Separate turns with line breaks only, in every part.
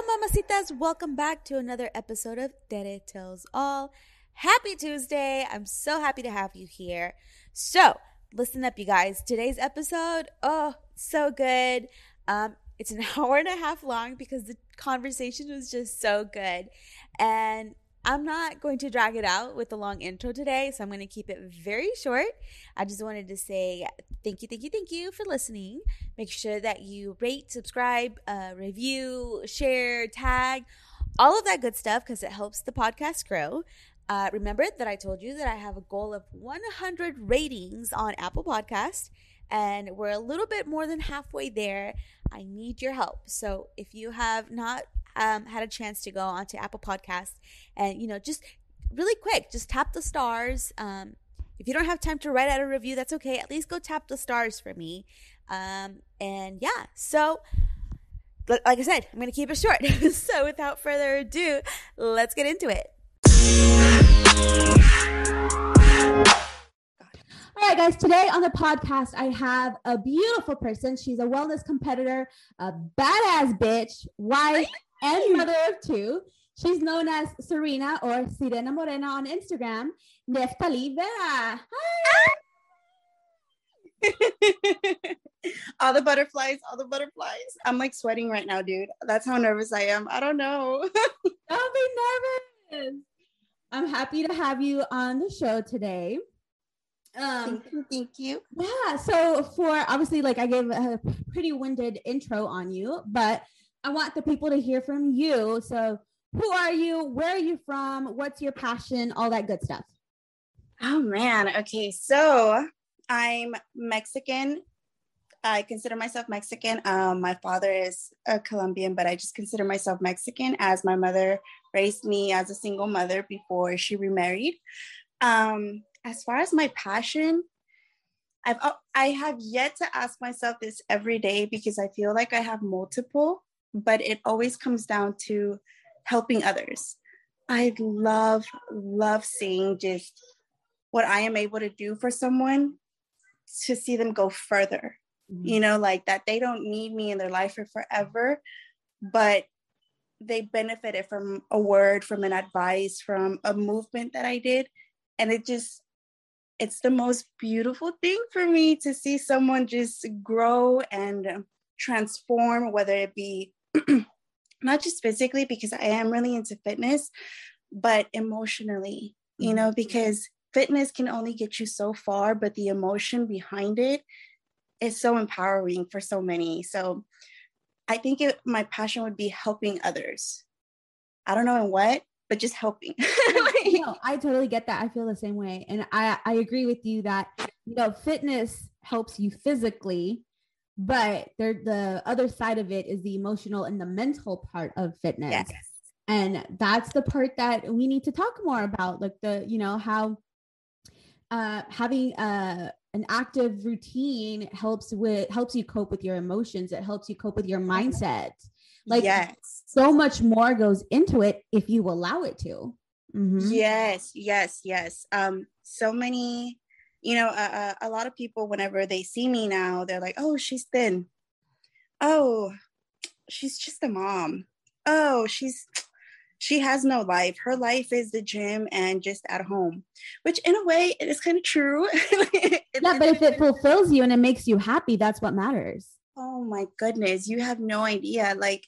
Hello, mamacitas. Welcome back to another episode of Tere Tells All. Happy Tuesday. I'm so happy to have you here. So, listen up, you guys. Today's episode, oh, so good. Um, it's an hour and a half long because the conversation was just so good. And I'm not going to drag it out with a long intro today, so I'm going to keep it very short. I just wanted to say thank you, thank you, thank you for listening. Make sure that you rate, subscribe, uh, review, share, tag, all of that good stuff because it helps the podcast grow. Uh, remember that I told you that I have a goal of 100 ratings on Apple Podcast, and we're a little bit more than halfway there. I need your help. So if you have not um, had a chance to go onto Apple Podcast and, you know, just really quick, just tap the stars. Um, if you don't have time to write out a review, that's okay. At least go tap the stars for me. Um, and yeah, so like I said, I'm going to keep it short. so without further ado, let's get into it.
All right, guys, today on the podcast, I have a beautiful person. She's a wellness competitor, a badass bitch, wife, and mother of two. She's known as Serena or Sirena Morena on Instagram. Neftali Vera. Hi.
all the butterflies, all the butterflies. I'm like sweating right now, dude. That's how nervous I am. I don't know.
Don't be nervous. I'm happy to have you on the show today. Um,
thank you. Thank you.
Yeah. So for obviously, like I gave a pretty winded intro on you, but I want the people to hear from you. So who are you? Where are you from? What's your passion? All that good stuff.
Oh man. Okay. So I'm Mexican. I consider myself Mexican. Um, my father is a Colombian, but I just consider myself Mexican as my mother raised me as a single mother before she remarried. Um, as far as my passion, I've oh, I have yet to ask myself this every day because I feel like I have multiple, but it always comes down to helping others. I love love seeing just what I am able to do for someone to see them go further. Mm-hmm. You know, like that they don't need me in their life for forever, but they benefited from a word, from an advice, from a movement that I did. And it just it's the most beautiful thing for me to see someone just grow and transform, whether it be not just physically, because I am really into fitness, but emotionally, you know, mm-hmm. because fitness can only get you so far, but the emotion behind it is so empowering for so many. So I think it, my passion would be helping others. I don't know in what, but just helping.
no, I totally get that. I feel the same way. And I, I agree with you that, you know, fitness helps you physically, but there, the other side of it is the emotional and the mental part of fitness. Yes. And that's the part that we need to talk more about. Like the, you know, how uh, having uh, an active routine helps with helps you cope with your emotions. It helps you cope with your mindset. Like yes. so much more goes into it if you allow it to.
Mm-hmm. Yes, yes, yes. Um, so many, you know, uh, a lot of people, whenever they see me now, they're like, "Oh, she's thin. Oh, she's just a mom. Oh, she's she has no life. Her life is the gym and just at home, which in a way it is kind of true.
yeah, but if it fulfills you and it makes you happy, that's what matters.
Oh my goodness, you have no idea. Like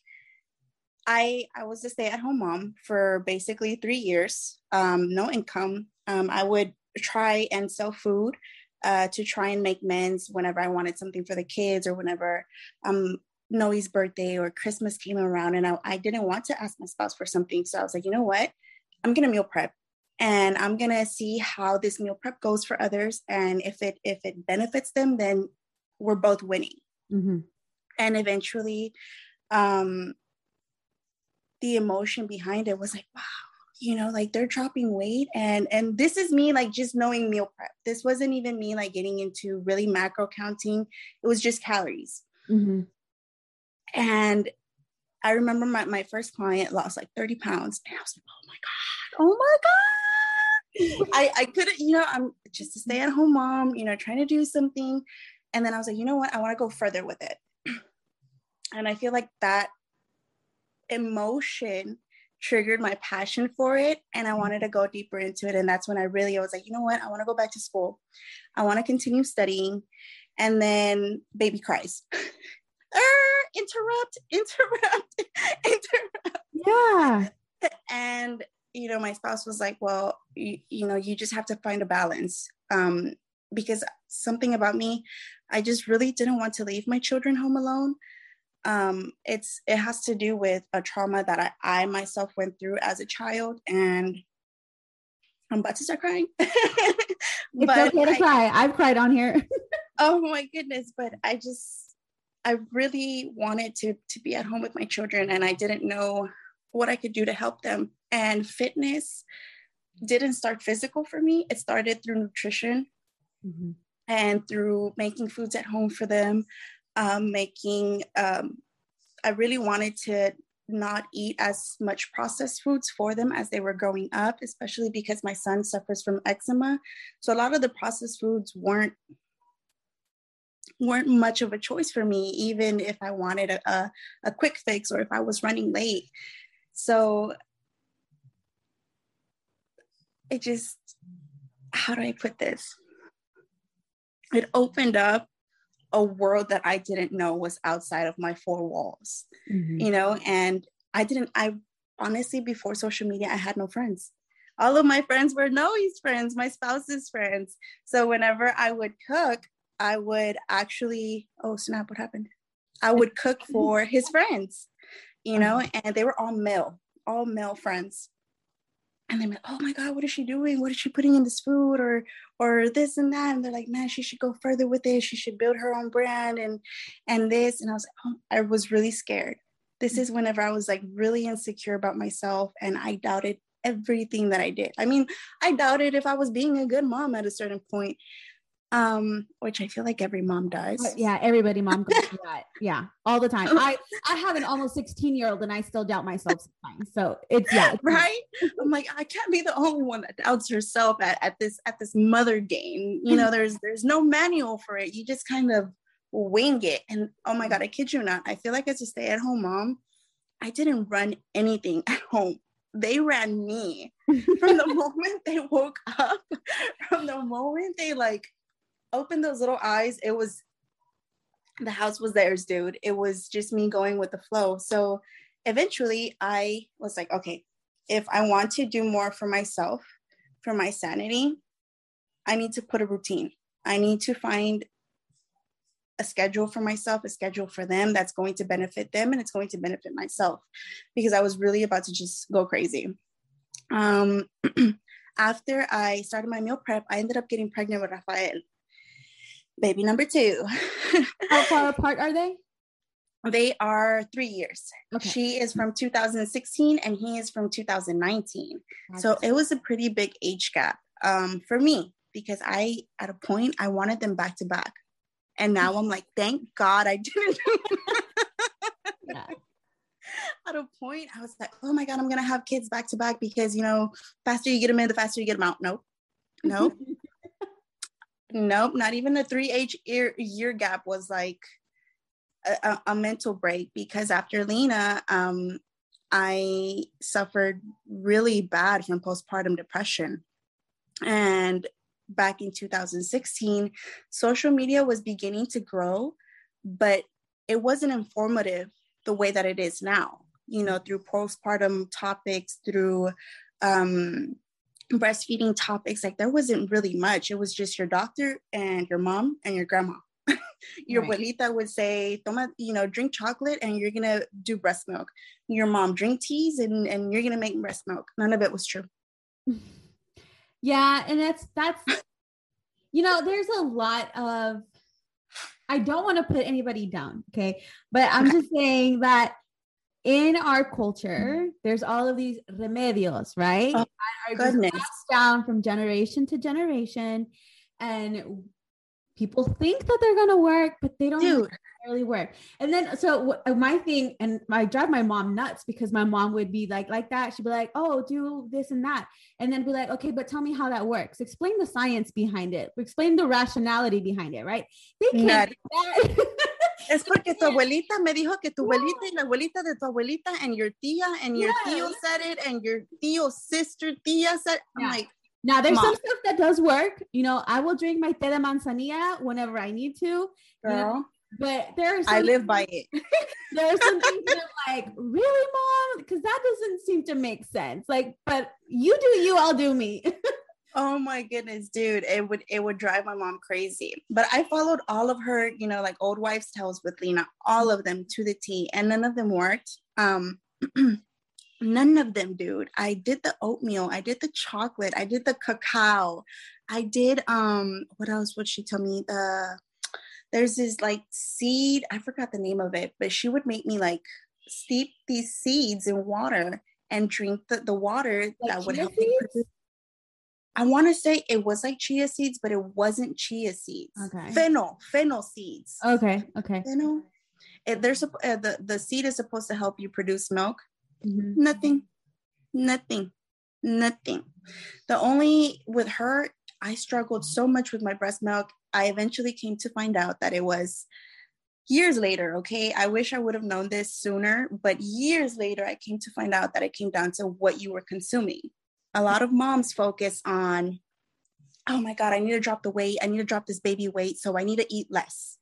I I was a stay-at-home mom for basically three years, um, no income. Um, I would try and sell food uh, to try and make men's whenever I wanted something for the kids or whenever um, Noe's birthday or Christmas came around and I, I didn't want to ask my spouse for something. So I was like, you know what? I'm gonna meal prep and I'm gonna see how this meal prep goes for others. And if it if it benefits them, then we're both winning. Mm-hmm. And eventually, um, the emotion behind it was like, wow, you know, like they're dropping weight. And and this is me like just knowing meal prep. This wasn't even me like getting into really macro counting. It was just calories. Mm-hmm. And I remember my, my first client lost like 30 pounds. And I was like, oh my God, oh my God. I, I couldn't, you know, I'm just a stay at home mom, you know, trying to do something. And then I was like, you know what? I want to go further with it. And I feel like that emotion triggered my passion for it. And I wanted to go deeper into it. And that's when I really I was like, you know what? I want to go back to school. I want to continue studying. And then baby cries. er, interrupt, interrupt, interrupt.
Yeah.
And you know, my spouse was like, well, you, you know, you just have to find a balance. Um, because something about me, I just really didn't want to leave my children home alone. Um, it's it has to do with a trauma that I, I myself went through as a child, and I'm about to start crying.
it's okay to I, cry. I've cried on here.
oh my goodness! But I just I really wanted to to be at home with my children, and I didn't know what I could do to help them. And fitness didn't start physical for me, it started through nutrition mm-hmm. and through making foods at home for them, um, making, um, I really wanted to not eat as much processed foods for them as they were growing up, especially because my son suffers from eczema. So a lot of the processed foods weren't weren't much of a choice for me, even if I wanted a, a, a quick fix or if I was running late. So it just, how do I put this? It opened up a world that I didn't know was outside of my four walls, mm-hmm. you know, and I didn't, I honestly, before social media, I had no friends. All of my friends were Noe's friends, my spouse's friends. So whenever I would cook, I would actually, oh snap, what happened? I would cook for his friends you know, uh-huh. and they were all male, all male friends. And they're like, oh my God, what is she doing? What is she putting in this food or or this and that? And they're like, man, she should go further with it. She should build her own brand and and this. And I was like, oh, I was really scared. This is whenever I was like really insecure about myself and I doubted everything that I did. I mean, I doubted if I was being a good mom at a certain point um which i feel like every mom does.
Uh, yeah everybody mom goes through that. Yeah all the time. I i have an almost 16 year old and i still doubt myself sometimes. So it's yeah it's
right? I'm like i can't be the only one that doubts herself at, at this at this mother game. You know there's there's no manual for it. You just kind of wing it. And oh my god i kid you not i feel like as a stay-at-home mom. I didn't run anything at home. They ran me. From the moment they woke up from the moment they like opened those little eyes, it was the house was theirs, dude. It was just me going with the flow. So eventually I was like, okay, if I want to do more for myself, for my sanity, I need to put a routine. I need to find a schedule for myself, a schedule for them that's going to benefit them and it's going to benefit myself because I was really about to just go crazy. Um, after I started my meal prep, I ended up getting pregnant with Rafael baby number two.
How far apart are they?
They are three years. Okay. She is from 2016 and he is from 2019. So it was a pretty big age gap um, for me because I, at a point, I wanted them back to back. And now I'm like, thank God I didn't. yeah. At a point, I was like, oh my God, I'm going to have kids back to back because, you know, faster you get them in, the faster you get them out. Nope. Nope. Nope, not even a three age year, year gap was like a, a, mental break because after Lena, um, I suffered really bad from postpartum depression. And back in 2016, social media was beginning to grow, but it wasn't informative the way that it is now, you know, through postpartum topics, through um, breastfeeding topics like there wasn't really much it was just your doctor and your mom and your grandma Your
Right.
abuelita would say, Toma, you know, drink chocolate and you're gonna do breast milk. Your mom drink teas and, and you're gonna make breast milk. None of it was true.
Yeah, and that's that's you know, there's a lot of I don't want to put anybody down, okay? But I'm just saying that in our culture, mm-hmm. there's all of these remedios, right?
Oh,
that are
goodness.
passed down from generation to generation. And people think that they're gonna work, but they don't
Dude,
necessarily work. And then so uh, my thing, and I drive my mom nuts because my mom would be like like that. She'd be like, "Oh, do this and that," and then be like, "Okay, but tell me how that works. Explain the science behind it. Explain the rationality behind it." Right? They can't.
Nutty.
do that.
es porque tu abuelita me dijo que tu abuelita y la abuelita de tu abuelita and your tía and your tío said it and your tío's sister tía said I'm like,
now, there's some stuff that does work. You know, I will drink my té de manzanilla whenever I need to. you know,
girl,
but there are some
I live by it.
there are some things that I'm like, really, mom? Because that doesn't seem to make sense. Like, but you do you, I'll do me.
Oh my goodness, dude. It would it would drive my mom crazy. But I followed all of her, you know, like old wives' tales with Lena, all of them to the T, and none of them worked. Um none of them, dude. I did the oatmeal, I did the chocolate, I did the cacao, I did um what else would she tell me? The there's this like seed, I forgot the name of it, but she would make me like steep these seeds in water and drink the, the water
Like
that would help me produce I want to say it was like chia seeds, but it wasn't chia seeds.
Okay.
Fennel, fennel seeds.
okay, okay.
Fennel. It, there's a, uh, the the seed is supposed to help you produce milk.
Mhm.
Nothing, nothing, nothing. The only with her, I struggled so much with my breast milk. I eventually came to find out that it was years later. Okay, I wish I would have known this sooner, but years later, I came to find out that it came down to what you were consuming. A lot of moms focus on, oh my God, I need to drop the weight. I need to drop this baby weight. So I need to eat less.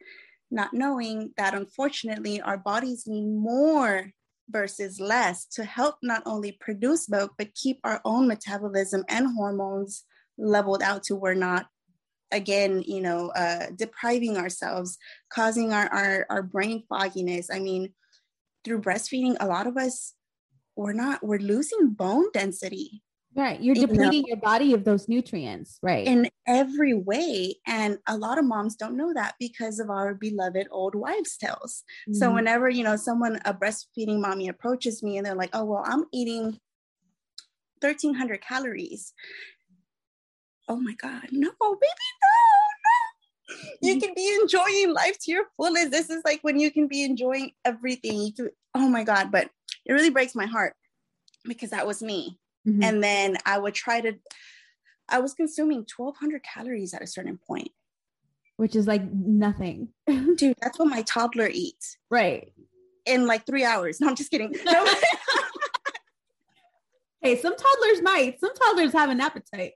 Not knowing that unfortunately our bodies need more versus less to help not only produce milk, but keep our own metabolism and hormones leveled out to we're not again you know uh, depriving ourselves causing our, our our brain fogginess i mean through breastfeeding a lot of us we're not we're losing bone density
Right. You're
You know.
depleting your body of those nutrients. Right.
in every way and a lot of moms don't know that because of our beloved old wives tales so
Mhm.
whenever you know someone a breastfeeding mommy approaches me and they're like oh well i'm eating 1300 calories oh my god no baby no no you can be enjoying life to your fullest this is like when you can be enjoying everything you can, oh my god but it really breaks my heart because that was me
Mhm.
and then i would try to i was consuming 1200 calories at a certain point
which is like nothing.
dude that's what my toddler eats
right.
in like three hours no i'm just kidding no,
Hey, some toddlers might. Some toddlers have an appetite.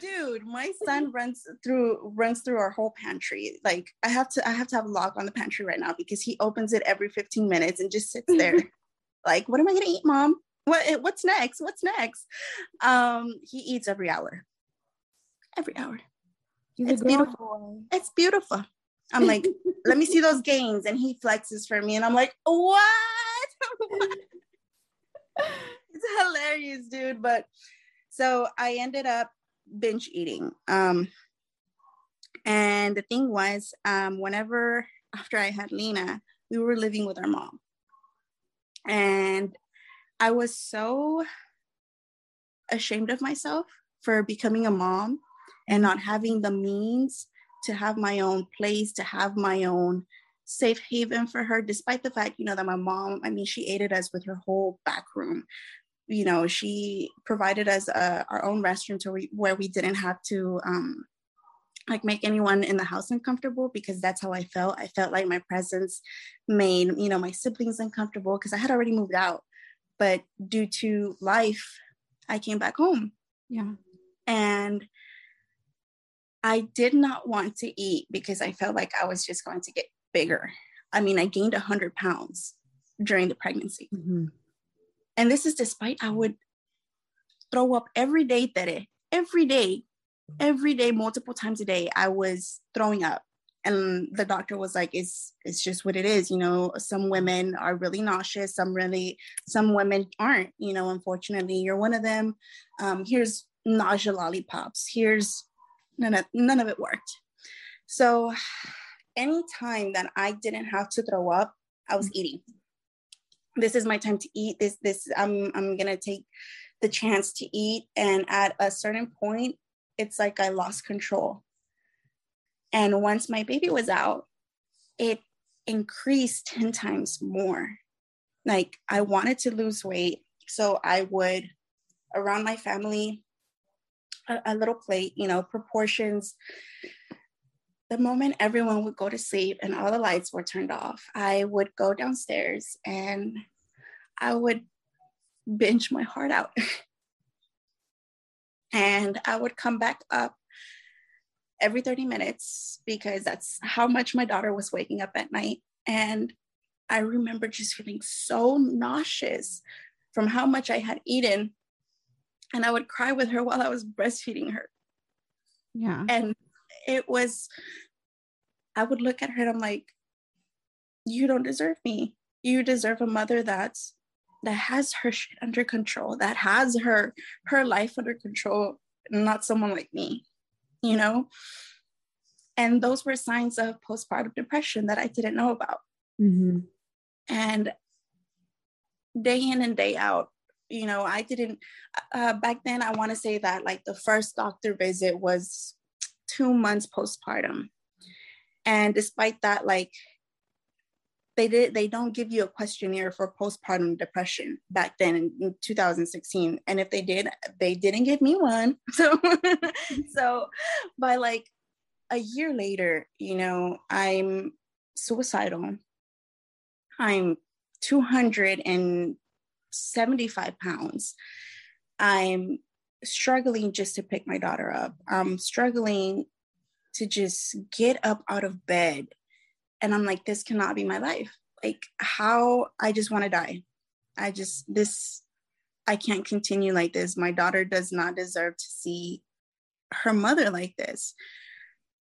dude my son runs through runs through our whole pantry like i have to i have to have a lock on the pantry right now because he opens it every 15 minutes and just sits there like what am i gonna eat mom what eh, what's next? What's next? Um he eats every hour. Every hour.
He's
it's beautiful. it's beautiful. I'm like let me see those gains. And he flexes for me. And i'm like what? It's hilarious dude. But so i ended up binge eating. Um and the thing was um whenever after i had lena we were living with our mom. And i was so ashamed of myself for becoming a mom and not having the means to have my own place to have my own safe haven for her despite the fact you know that my mom i mean she aided us with her whole back room. You know she provided us uh, our own restroom to re- where we didn't have to um like make anyone in the house uncomfortable because that's how i felt. I felt like my presence made you know my siblings uncomfortable because i had already moved out but due to life i came back home
Yeah.
and I did not want to eat because I felt like I was just going to get bigger. I mean, I gained 100 pounds during the pregnancy.
Mhm.
And this is despite I would throw up every day, Tere. Every day, every day, multiple times a day, I was throwing up and the doctor was like it's it's just what it is you know some women are really nauseous some really some women aren't you know unfortunately you're one of them. Um, here's nausea lollipops. Here's none of none of it worked. So any time that i didn't have to throw up i was eating. This is my time to eat. This this i'm i'm gonna take the chance to eat. And at a certain point it's like i lost control and once my baby was out, it increased 10 times more. Like I wanted to lose weight. So I would, around my family, a, a little plate, you know, proportions. The moment everyone would go to sleep and all the lights were turned off, I would go downstairs and I would binge my heart out. and I would come back up every 30 minutes because that's how much my daughter was waking up at night. And I remember just feeling so nauseous from how much I had eaten. And I would cry with her while I was breastfeeding her.
Yeah.
And it was, I would look at her and I'm like, you don't deserve me. You deserve a mother that's that has her shit under control, that has her her life under control, not someone like me you know? And those were signs of postpartum depression that I didn't know about. Mm-hmm. And day in and day out, you know, I didn't, uh, back then, I want to say that like the first doctor visit was two months postpartum. And despite that, like they did they don't give you a questionnaire for postpartum depression back then in, 2016 and if they did they didn't give me one. So so by like a year later you know i'm suicidal. I'm 275 pounds. I'm struggling just to pick my daughter up. I'm struggling to just get up out of bed and i'm like this cannot be my life. Like how i just want to die. I just this i can't continue like this. My daughter does not deserve to see her mother like this.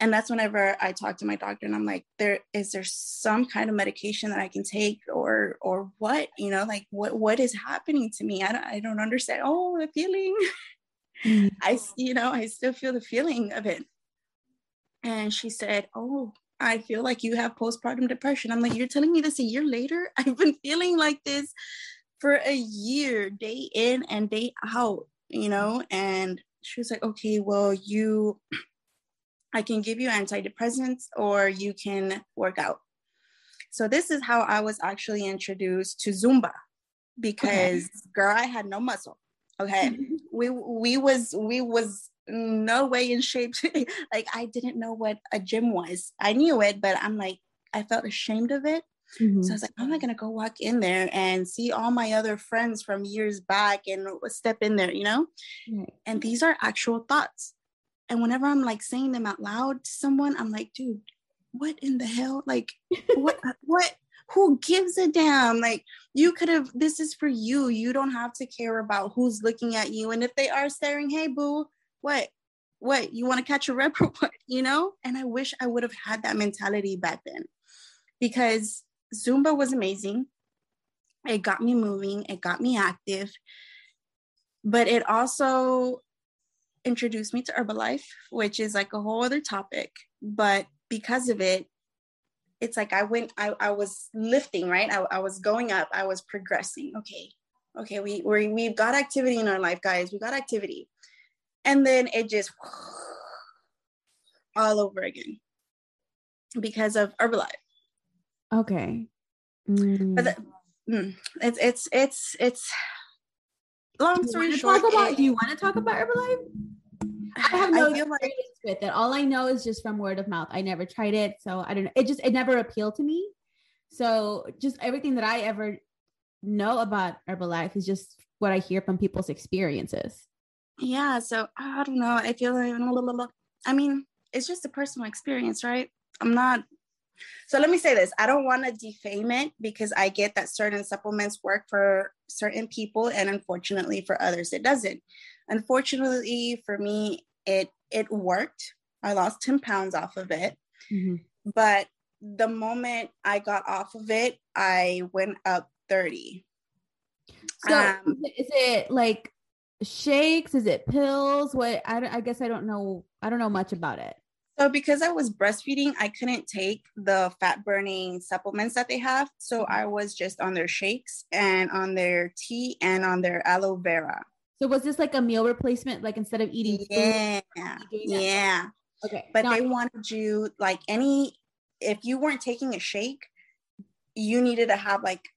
And that's whenever i talk to my doctor and i'm like there is there some kind of medication that i can take or or what? You know like what what is happening to me? I don't, I don't understand. Oh the feeling. Mm-hmm. i you know i still feel the feeling of it. And she said oh I feel like you have postpartum depression. I'm like, you're telling me this a year later? I've been feeling like this for a year, day in and day out, you know? And she was like, okay, well, you, I can give you antidepressants or you can work out. So this is how I was actually introduced to Zumba because okay. girl, I had no muscle. Okay. we we was we was no way in shape like i didn't know what a gym was. I knew it but i'm like i felt ashamed of it. Mm-hmm. so i was like how am i going to go walk in there and see all my other friends from years back and step in there you know? And these are actual thoughts. And whenever i'm like saying them out loud to someone i'm like dude what in the hell? Like what what? Who gives a damn? Like you could have this is for you. You don't have to care about who's looking at you. And if they are staring hey boo what what you want to catch a rep or what you know? And i wish i would have had that mentality back then because zumba was amazing. It got me moving it got me active but it also introduced me to herbalife which is like a whole other topic but because of it it's like i went i, I was lifting right? I, I was going up i was progressing. Okay okay we, we we've got activity in our life guys we got activity and then it just all over again because of Herbalife.
Okay.
Mm. But the, mm, it's it's it's it's long story short.
Talk about, it, do you want to talk about Herbalife? I have no I experience like, with it. All I know is just from word of mouth. I never tried it, so I don't know. It just it never appealed to me. So just everything that I ever know about Herbalife is just what I hear from people's experiences
yeah so i don't know i feel like i mean it's just a personal experience right? I'm not so let me say this i don't want to defame it because i get that certain supplements work for certain people and unfortunately for others it doesn't. Unfortunately for me it it worked. I lost 10 pounds off of it. Mm-hmm. but the moment I got off of it, I went up 30.
So um, is it like shakes? Is it pills? What I, I guess I don't know. I don't know much about it.
So because I was breastfeeding, I couldn't take the fat burning supplements that they have. So mm-hmm. I was just on their shakes and on their tea and on their aloe vera.
So was this like a meal replacement? Like instead of eating
yeah, yeah.
Okay.
But they wanted you like any if you weren't taking a shake, you needed to have like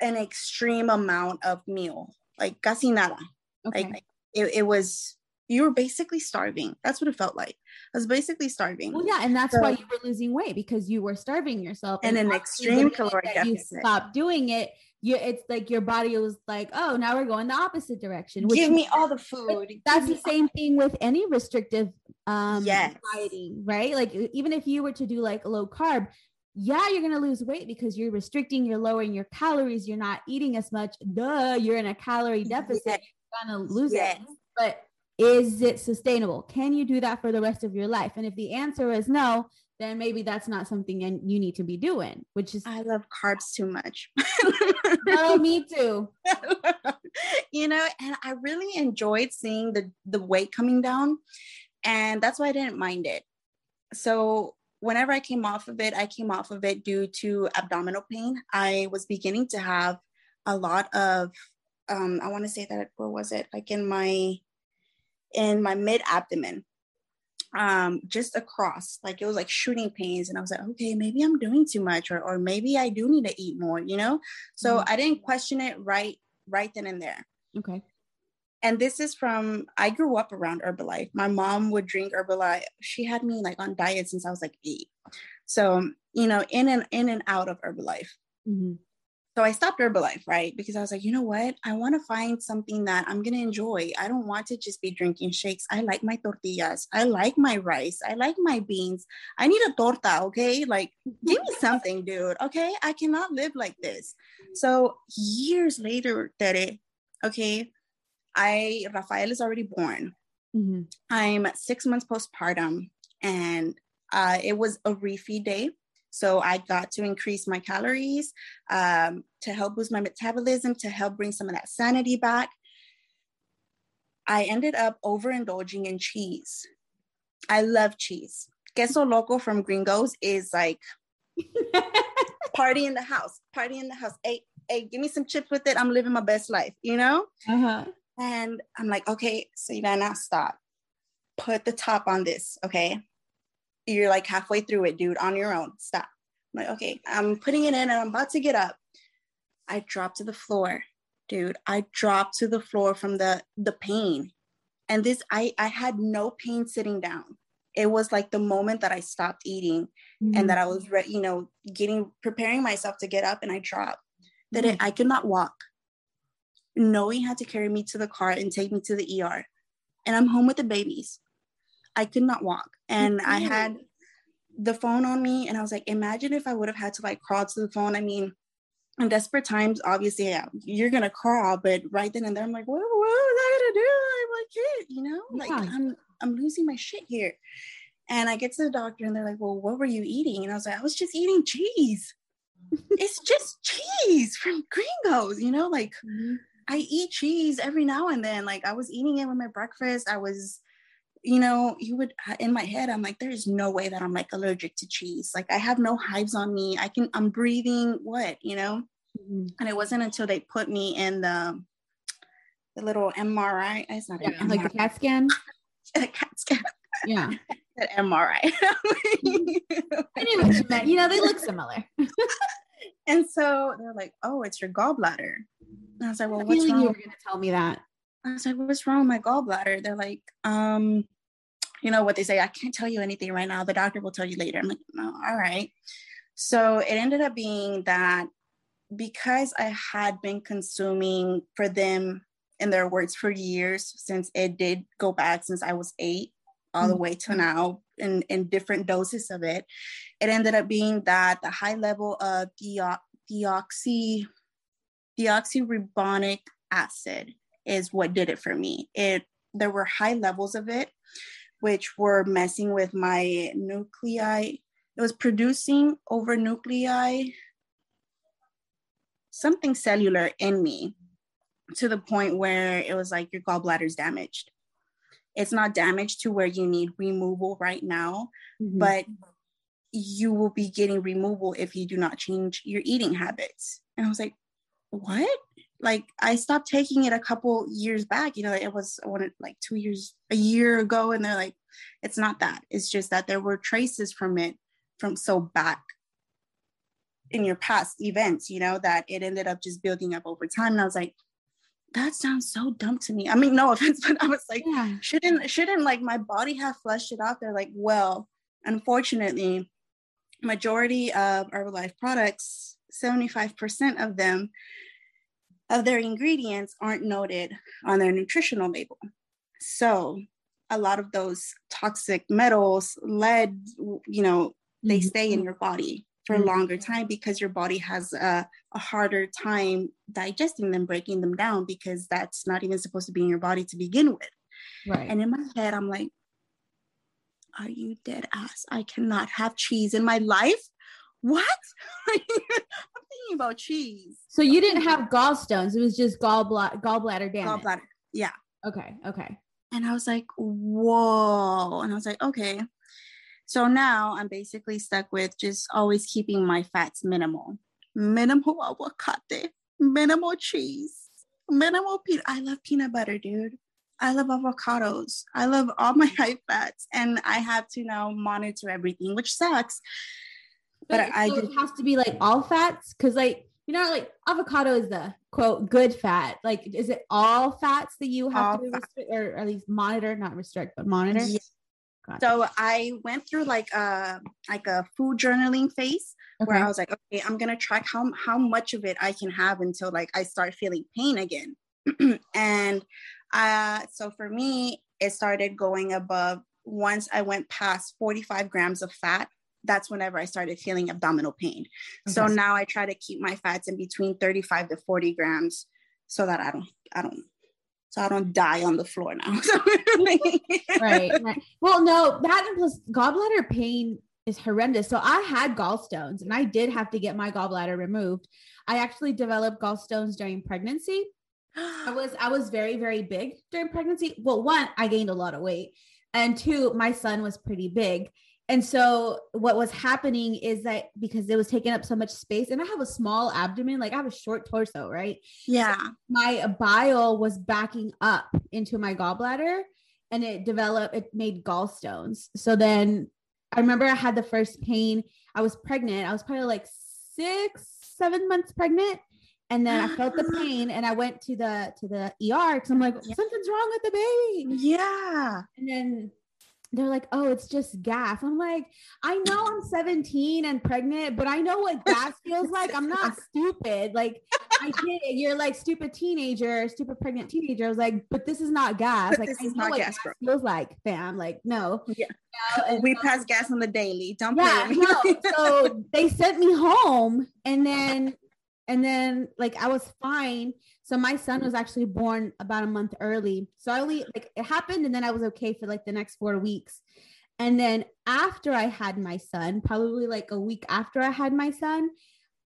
an extreme amount of meal, like casi nada. Okay. Like it, it was you were basically starving. That's what it felt like. I was basically starving.
Well, yeah, and that's so, why you were losing weight because you were starving yourself.
And, and an extreme caloric deficit. You
stopped doing it. You, it's like your body was like, oh, now we're going the opposite direction.
Give me all the food.
That's the same thing with any restrictive um yes. dieting, right? Like even if you were to do like low carb, yeah, you're gonna lose weight because you're restricting, you're lowering your calories, you're not eating as much. Duh, you're in a calorie deficit. Yes. Gonna lose yes. it. But is it sustainable? Can you do that for the rest of your life? And if the answer is no, then maybe that's not something you need to be doing, which is
I love carbs too much.
oh, me too.
you know, and I really enjoyed seeing the the weight coming down and that's why I didn't mind it. So whenever I came off of it, I came off of it due to abdominal pain. I was beginning to have a lot of um I want to say that where was it? Like in my in my mid abdomen, um, just across. Like it was like shooting pains. And I was like, okay, maybe I'm doing too much, or, or maybe I do need to eat more, you know? So mm-hmm. I didn't question it right, right then and there.
Okay.
And this is from I grew up around Herbalife. My mom would drink Herbalife. She had me like on diet since I was like eight. So, you know, in and in and out of Herbalife. Mm-hmm. So I stopped Herbalife, right? Because I was like, you know what? I want to find something that I'm going to enjoy. I don't want to just be drinking shakes. I like my tortillas. I like my rice. I like my beans. I need a torta, okay? Like, give me something, dude, okay? I cannot live like this. So years later, Tere, okay, I, Rafael is already born. Mm-hmm. I'm six months postpartum and uh, it was a refeed day. So I got to increase my calories um, to help boost my metabolism, to help bring some of that sanity back. I ended up overindulging in cheese. I love cheese. Queso loco from Gringos is like party in the house, party in the house. Hey, hey, give me some chips with it. I'm living my best life, you know? Uh-huh. And I'm like, okay, so you gotta now stop. Put the top on this, okay? You're like halfway through it, dude, on your own. Stop. I'm like, okay, I'm putting it in and I'm about to get up. I dropped to the floor, dude. I dropped to the floor from the the pain. And this I I had no pain sitting down. It was like the moment that I stopped eating mm-hmm. and that I was re- you know, getting preparing myself to get up and I dropped. That mm-hmm. it, I could not walk. Noe had to carry me to the car and take me to the ER. And I'm home with the babies. I could not walk. And mm-hmm. I had the phone on me and I was like, imagine if I would have had to like crawl to the phone. I mean, in desperate times, obviously, yeah, you're gonna crawl, but right then and there, I'm like, what, what was I gonna do? I'm like, you know, like yeah. I'm I'm losing my shit here. And I get to the doctor and they're like, well, what were you eating? And I was like, I was just eating cheese. it's just cheese from Gringos, you know, like mm-hmm. I eat cheese every now and then. Like I was eating it with my breakfast. I was you know, you would in my head, I'm like, there is no way that I'm like allergic to cheese. Like I have no hives on me. I can, I'm breathing what, you know? Mm-hmm. And it wasn't until they put me in the the little MRI. It's not
yeah, like the CAT scan.
the CAT scan.
Yeah.
that MRI.
I what you know, they look similar.
and so they're like, "Oh, it's your gallbladder." And I was like, "Well, what's
wrong?" You were going to tell me that.
I was like, what's wrong with my gallbladder? They're like, um, you know what they say, I can't tell you anything right now. The doctor will tell you later. I'm like, no, all right. So it ended up being that because I had been consuming for them, in their words, for years, since it did go back since I was eight, all the mm-hmm. way to now in, in different doses of it, it ended up being that the high level of deoxy, deoxyribonic acid is what did it for me. It there were high levels of it, which were messing with my nuclei it was producing over nuclei something cellular in me to the point where it was like your gallbladder's damaged. It's not damaged to where you need removal right now, mm-hmm. but you will be getting removal if you do not change your eating habits. And I was like, what? Like I stopped taking it a couple years back. You know, it was like two years, a year ago, and they're like, it's not that. It's just that there were traces from it from so back in your past events, you know, that it ended up just building up over time. And I was like, that sounds so dumb to me. I mean, no offense, but I was like, yeah. shouldn't shouldn't like my body have flushed it out? They're like, well, unfortunately, majority of Herbalife products, 75% of them, of their ingredients aren't noted on their nutritional label. So a lot of those toxic metals, lead, you know, they mm-hmm. stay in your body for a mm-hmm. longer time because your body has a, a, harder time digesting them, breaking them down because that's not even supposed to be in your body to begin with. Right. And in my head, I'm like, are you dead ass? I cannot have cheese in my life. What? I'm thinking about cheese.
So you didn't have gallstones. It was just gallbladder gallbladder damage.
Gallbladder. Yeah.
Okay. Okay.
And I was like, whoa. And I was like, okay. So now I'm basically stuck with just always keeping my fats minimal. Minimal avocado, minimal cheese, minimal peanut. I love peanut butter, dude. I love avocados. I love all my high fats, and I have to now monitor everything, which sucks.
But, but I, so it has to be like all fats because, like, you know, like avocado is the quote good fat. Like, is it all fats that you have to restrict, or at least monitor, not restrict, but monitor? Yeah.
So I went through like a like a food journaling phase okay. where I was like, okay, I'm gonna track how how much of it I can have until like I start feeling pain again. and uh, so for me, it started going above. Once I went past 45 grams of fat, that's whenever I started feeling abdominal pain. Okay. So now I try to keep my fats in between 35 to 40 grams so that I don't I don't so I don't die on the floor now.
right, right. Well, no, that plus gallbladder pain is horrendous. So I had gallstones and I did have to get my gallbladder removed. I actually developed gallstones during pregnancy. I was I was very very big during pregnancy. Well, one, I gained a lot of weight, and two, my son was pretty big. And so what was happening is that because it was taking up so much space, and I have a small abdomen, like I have a short torso, right?
Yeah.
So my bile was backing up into my gallbladder and it developed, it made gallstones. So then I remember I had the first pain. I was pregnant. I was probably like six, seven months pregnant. And then I felt the pain and I went to the to the ER because I'm like, something's wrong with the baby.
Yeah.
And then they're like, oh, it's just gas. I'm like, I know I'm 17 and pregnant, but I know what gas feels like. I'm not stupid. Like, I get it. You're like stupid teenager, stupid pregnant teenager. I was like, but this is not gas. Like, I know what gas, gas feels like, fam. Like, no.
Yeah. we pass gas on the daily. Don't yeah,
no. So they sent me home, and then, and then, like, I was fine so my son was actually born about a month early. So I only like it happened and then I was okay for like the next 4 weeks. And then after I had my son, probably like a week after I had my son,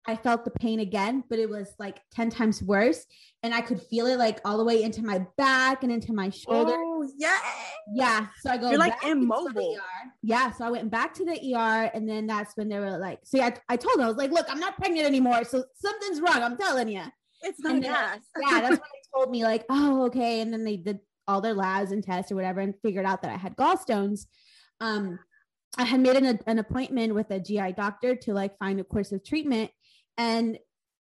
I felt the pain again, but it was like 10 times worse. And I could feel it like all the way into my back and into my shoulder.
Oh, yeah.
Yeah. So I go,
you're like immobile.
Yeah. So I went back to the ER. And then that's when they were like, so yeah, I, I told them, I was like, look, I'm not pregnant anymore. So something's wrong. I'm telling you.
It's not gas.
yeah, that's when they told me like, oh, okay. And then they did all their labs and tests or whatever and figured out that I had gallstones. Um, I had made an, an appointment with a GI doctor to like find a course of treatment. And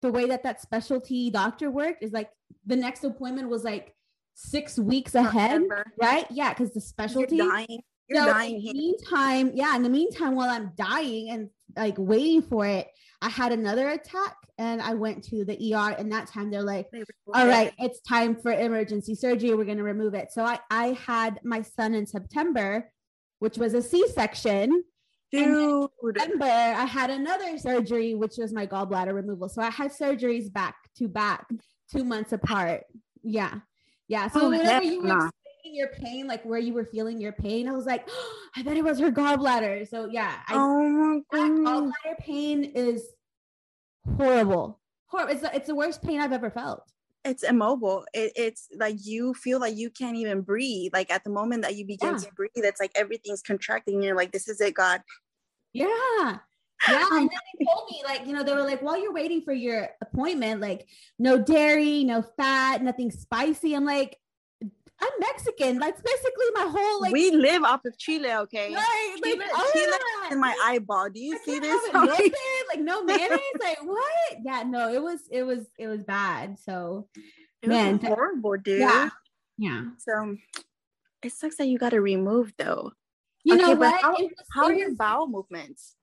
the way that that specialty doctor worked is like the next appointment was like six weeks ahead, right? Yeah, because the specialty.
You're dying. You're so dying.
In the meantime, yeah. In the meantime, while I'm dying and like waiting for it, I had another attack and I went to the ER and that time they're like, all right, it's time for emergency surgery. We're going to remove it. So I, I had my son in September, which was a C-section.
Dude.
September, I had another surgery, which was my gallbladder removal. So I had surgeries back to back, two months apart. Yeah. Yeah. So oh, whatever you were explaining your pain, like where you were feeling your pain, I was like, oh, I bet it was her gallbladder. So yeah, I,
oh my god,
gallbladder pain is horrible. Horrible. It's the, it's the worst pain I've ever felt.
It's immobile. It, it's like you feel like you can't even breathe. Like at the moment that you begin yeah. to breathe, it's like everything's contracting. You're like, this is it, God.
Yeah. Yeah. And then they told me, like, you know, they were like, while you're waiting for your appointment, like, no dairy, no fat, nothing spicy. I'm like, I'm Mexican. That's basically my whole like.
We live off of Chile, okay?
Right,
Chile,
like,
Chile
oh,
in my eyeball. Do you
I
see this?
have it with it, Like no mayonnaise. like what? Yeah, no, it was it was it was bad. So
It was
man,
horrible, dude.
yeah, yeah.
So it sucks that you got to remove though.
You
Okay,
know
but
what?
How,
was-
how are your bowel movements?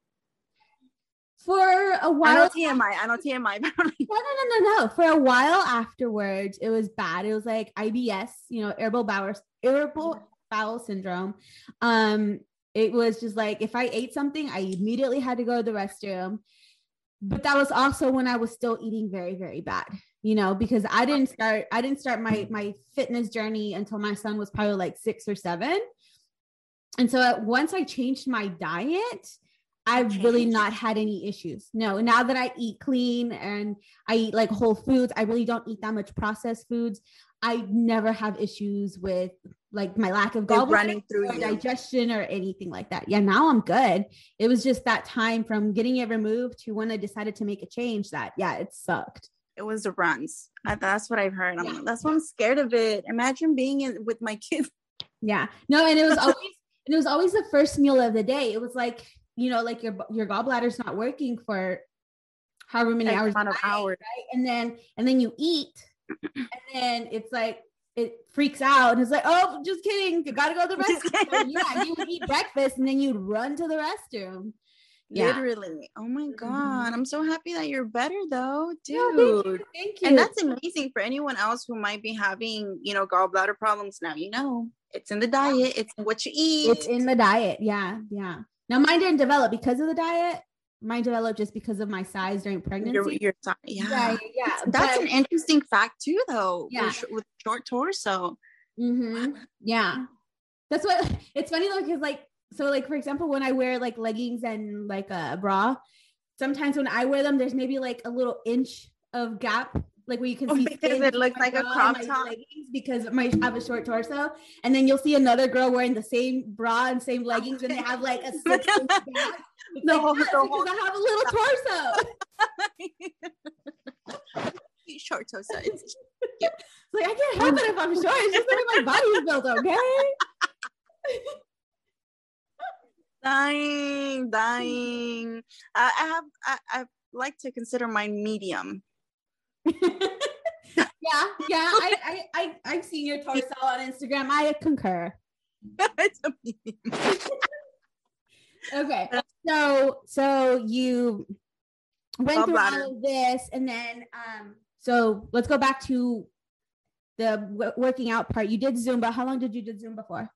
For a while?
TMI. I don't know TMI. I'm like,
No, no, no, no, no. For a while afterwards, it was bad. It was like IBS, you know, irritable bowel irritable bowel syndrome. Um, it was just like if I ate something, I immediately had to go to the restroom. But that was also when I was still eating very, very bad, you know, because I didn't start I didn't start my my fitness journey until my son was probably like six or seven. And so uh, once I changed my diet, I've really not had any issues. No, now that I eat clean and I eat like whole foods, I really don't eat that much processed foods. I never have issues with like my lack of gallbladder
running through
or
you.
digestion or anything like that. Yeah, now I'm good. It was just that time from getting it removed to when I decided to make a change that yeah, it sucked.
it was the runs. I, that's what I've heard. I'm
Yeah.
that's why I'm scared of it. Imagine being in with my kids.
Yeah. No, and it was always and it was always the first meal of the day. It was like, you know, like your your gallbladder's not working for however many
X
hours.
amount of
night,
hours.
right? And then and then you eat, and then it's like it freaks out. And it's like, oh, just kidding. You gotta go to the restroom. So, yeah, you would eat breakfast and then you'd run to the restroom. Yeah.
Literally. Oh my
Mhm.
god. I'm so happy that you're better though, dude.
thank you. Thank you.
and that's amazing for anyone else who might be having, you know, gallbladder problems. Now you know it's in the diet, it's in what you eat.
it's in the diet. Yeah. Yeah. Now mine didn't develop because of the diet. Mine developed just because of my size during pregnancy.
your, your si- yeah.
yeah. Yeah.
That's
but-
an interesting fact too, though.
Yeah.
With, with short torso.
Mm-hmm. Yeah. That's what it's funny though, because like, so like for example, when I wear like leggings and like a bra, sometimes when I wear them, there's maybe like a little inch of gap, like where you can
Oh,
see
because it looks like a crop top.
leggings because I have a short torso. And then you'll see another girl wearing the same bra and same leggings, and they have like a six inch. It's
The
like, yes, because
whole-
I have a little torso.
short torso. It's
It's like I can't help it if I'm short. It's just the way my body is built, okay?
dying, dying. I, I have. I, I like to consider mine medium.
yeah, yeah. I, I, I, I've seen your torso on Instagram. I concur.
it's a medium.
Okay, so so you went through all of this, and then um, so let's go back to the w- working out part. You did Zumba. How long did you do Zumba for?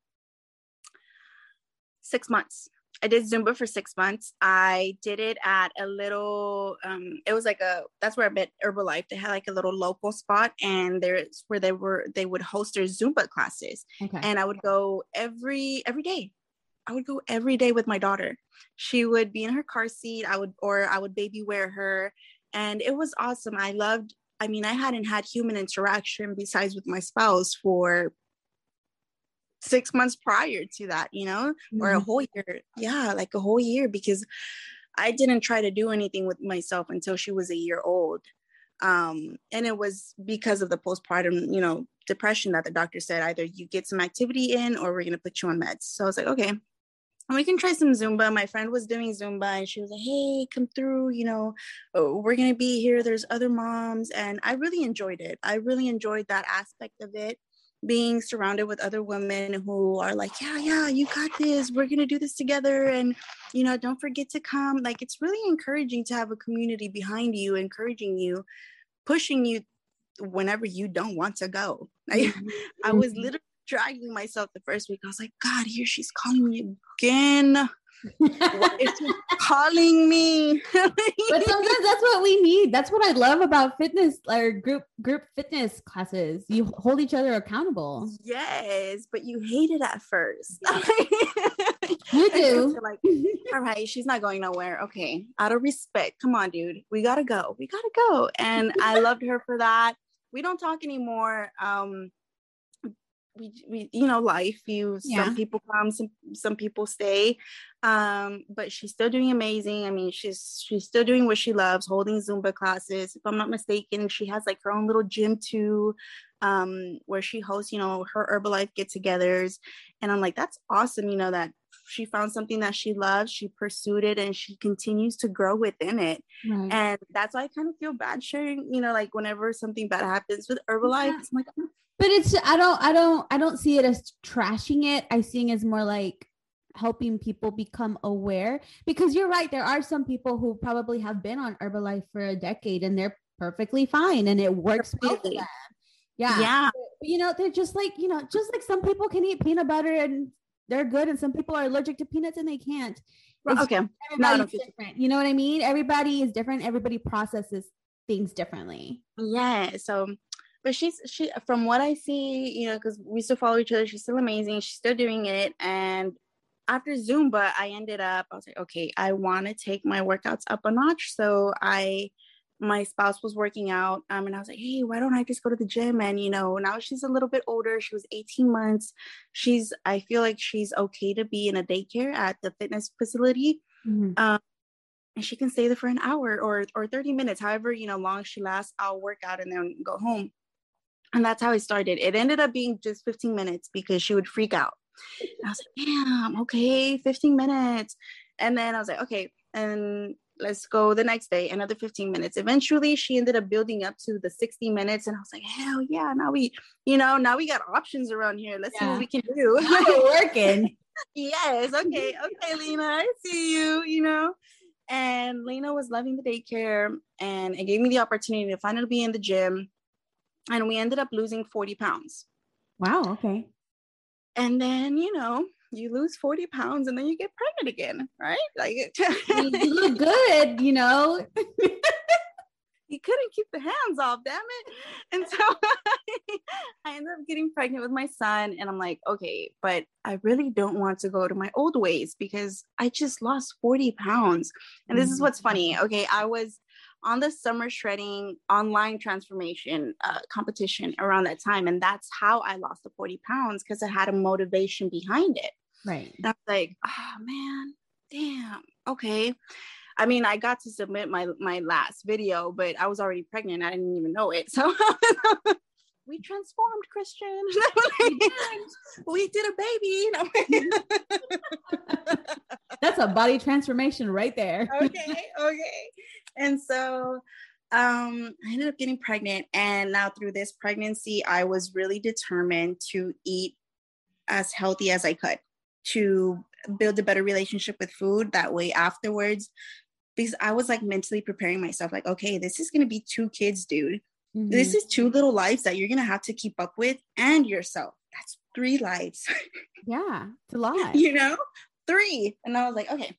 six months. I did Zumba for six months. I did it at a little, um, it was like a, that's where I met Herbalife. They had like a little local spot and there's where they were, they would host their Zumba classes.
Okay.
And I would go every, every day. I would go every day with my daughter. She would be in her car seat. I would, or I would baby wear her. And it was awesome. I loved, I mean, I hadn't had human interaction besides with my spouse for six months prior to that, you know? or a
Mhm.
whole year. Yeah, like a whole year because I didn't try to do anything with myself until she was a year old. Um, and it was because of the postpartum, you know, depression that the doctor said either you get some activity in or we're going to put you on meds. So I was like, okay, we can try some Zumba. My friend was doing Zumba and she was like, hey, come through, you know, oh, we're going to be here. There's other moms. And I really enjoyed it. I really enjoyed that aspect of it being surrounded with other women who are like, yeah, yeah, you got this. We're going to do this together. And, you know, don't forget to come. Like, it's really encouraging to have a community behind you, encouraging you, pushing you whenever you don't want to go. I, I was
Mhm.
literally dragging myself the first week. I was like, God, here she's calling me again. What is she calling me?
but sometimes that's what we need. That's what I love about fitness or group group fitness classes. You hold each other accountable.
Yes, but you hate it at first.
You do.
like, all right, she's not going nowhere. Okay, out of respect, come on, dude, we gotta go. We gotta go. And I loved her for that. We don't talk anymore. Um, we, we you know life you
Yeah.
some people come some some people stay um but she's still doing amazing i mean she's she's still doing what she loves holding zumba classes if i'm not mistaken she has like her own little gym too um where she hosts you know her herbalife get-togethers and i'm like that's awesome you know that she found something that she loves she pursued it and she continues to grow within it
Right.
and that's why i kind of feel bad sharing you know like whenever something bad happens with herbalife
Yeah.
it's like
but it's I don't I don't I don't see it as trashing it. I see it as more like helping people become aware because you're right there are some people who probably have been on Herbalife for a decade and they're perfectly fine and it works well for them. Yeah.
yeah
But, you know, they're just like, you know, just like some people can eat peanut butter and they're good and some people are allergic to peanuts and they can't. It's
okay
Everybody's different. You know what I mean? Everybody is different. Everybody processes things differently.
yeah so but she's she from what i see you know because we still follow each other she's still amazing she's still doing it and after zumba i ended up i was like okay i want to take my workouts up a notch. So i my spouse was working out um, and i was like hey why don't i just go to the gym? And you know now she's a little bit older she was 18 months she's i feel like she's okay to be in a daycare at the fitness facility Um, and she can stay there for an hour or or 30 minutes however you know long she lasts i'll work out and then go home and that's how it started. It ended up being just 15 minutes because she would freak out. And i was like damn okay 15 minutes. And then i was like okay and let's go the next day another 15 minutes. Eventually she ended up building up to the 60 minutes and i was like hell yeah now we you know now we got options around here. Let's see what we can do.
Working.
yes okay okay lena i see you you know? And lena was loving the daycare and it gave me the opportunity to finally be in the gym and we ended up losing 40 pounds
Wow. Okay.
and then you know you lose 40 pounds and then you get pregnant again right like
you look good, you know.
you couldn't keep the hands off, damn it. And so I ended up getting pregnant with my son. And I'm like, okay, but I really don't want to go to my old ways because I just lost 40 pounds. And this is mm. what's funny. Okay. I was on the summer shredding online transformation uh, competition around that time. And that's how I lost the 40 pounds because I had a motivation behind it.
Right.
And I was like, oh man, damn. Okay. I mean, I got to submit my my last video, but I was already pregnant. I didn't even know it. So we transformed, Christian. we did a baby.
That's a body transformation right there.
okay, okay. And so um I ended up getting pregnant and now through this pregnancy I was really determined to eat as healthy as I could to build a better relationship with food that way afterwards because I was like mentally preparing myself like okay this is going to be two kids dude this
Mhm.
is two little lives that you're going to have to keep up with and yourself that's three lives
yeah, it's a lot.
you know, three. And I was like, okay,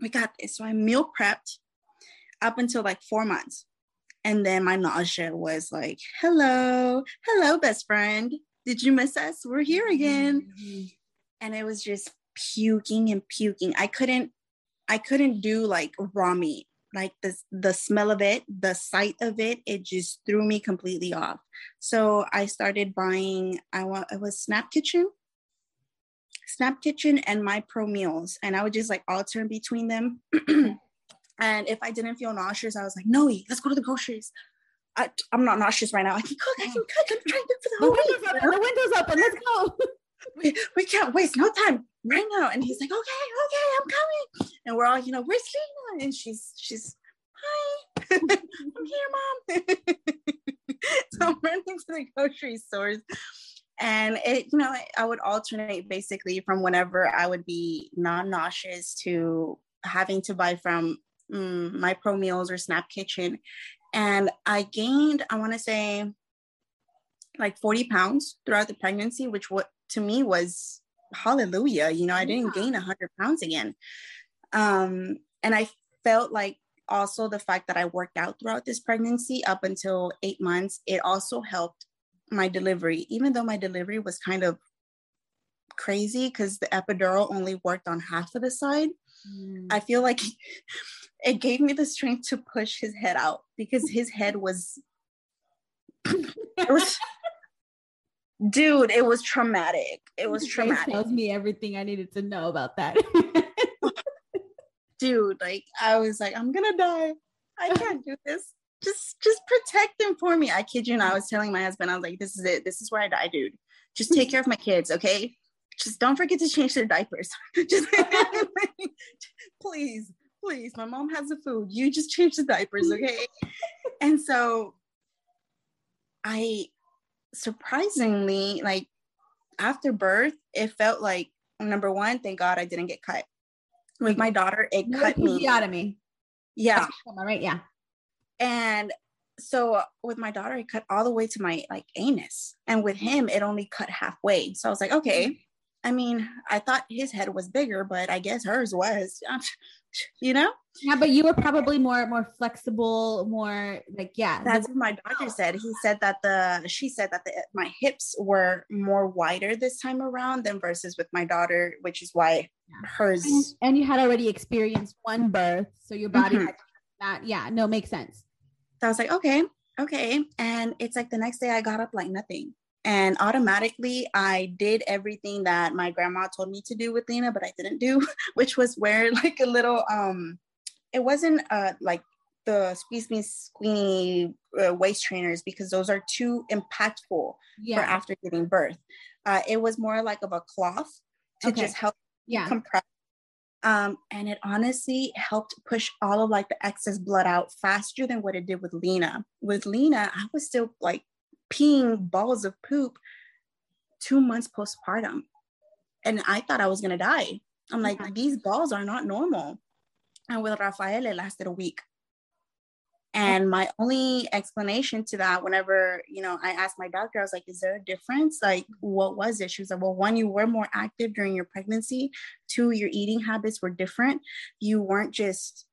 we got this. So I meal prepped up until like four months. And then my nausea was like, hello, hello, best friend. Did you miss us? We're here again.
Mhm.
And it was just puking and puking. I couldn't, I couldn't do like raw meat. Like the, the smell of it, the sight of it, it just threw me completely off. So I started buying, I want, it was Snap Kitchen. Snap Kitchen and My Pro Meals. And I would just like alternate between them. and if I didn't feel nauseous, I was like, no, let's go to the groceries. I, I'm not nauseous right now. I can cook. I can cook. I'm trying to cook for the
The
whole
window's
week.
open. The window's open. Let's go.
We, we can't waste no time right now. And he's like, okay, okay, I'm coming. And we're all, you know, where's Lena? And she's, she's, hi, I'm here, mom. so I'm running to the grocery stores. And it, you know, I would alternate basically from whenever I would be non-nauseous to having to buy from mm, my pro meals or snap kitchen. And I gained, I want to say like 40 pounds throughout the pregnancy, which what to me was hallelujah, you know, I didn't gain 100 pounds again. Um, and I felt like also the fact that I worked out throughout this pregnancy up until eight months, it also helped my delivery, even though my delivery was kind of crazy because the epidural only worked on half of the side. Mm. I feel like it gave me the strength to push his head out because his head was, it was dude, it was traumatic. It was traumatic.
tells me everything I needed to know about that.
dude, like I was like, I'm gonna die. I can't do this. Just just protect them for me. I kid you not. I was telling my husband, I was like, this is it. This is where I die, dude. Just take care of my kids, okay? Just don't forget to change their diapers. just please, please. My mom has the food. You just change the diapers, okay? and so I surprisingly, like after birth, it felt like number one, thank God I didn't get cut. With my daughter, it no cut me.
out of me.
Yeah.
Right. Yeah.
And so with my daughter, it cut all the way to my like anus. And with him, it only cut halfway. So I was like, okay. I mean, I thought his head was bigger, but I guess hers was. you know
yeah but you were probably more more flexible more like yeah
that's what my doctor said he said that the she said that the my hips were more wider this time around than versus with my daughter which is why yeah. hers
and, and, you had already experienced one birth so your body mm-hmm. had that yeah no makes sense
so i was like okay okay and it's like the next day i got up like nothing and automatically I did everything that my grandma told me to do with Lena, but I didn't do, which was wear like a little um it wasn't uh like the squeeze me squeamy uh, waist trainers because those are too impactful yeah. for after giving birth. Uh, it was more like of a cloth to okay. just help yeah. compress. Um, and it honestly helped push all of like the excess blood out faster than what it did with Lena. With Lena, I was still like peeing balls of poop two months postpartum. And I thought I was going to die. I'm like, yeah. these balls are not normal. And with Rafael, it lasted a week. And my only explanation to that, whenever, you know, I asked my doctor, I was like, is there a difference? Like, what was it? She was like, well, one, you were more active during your pregnancy. Two, your eating habits were different. You weren't just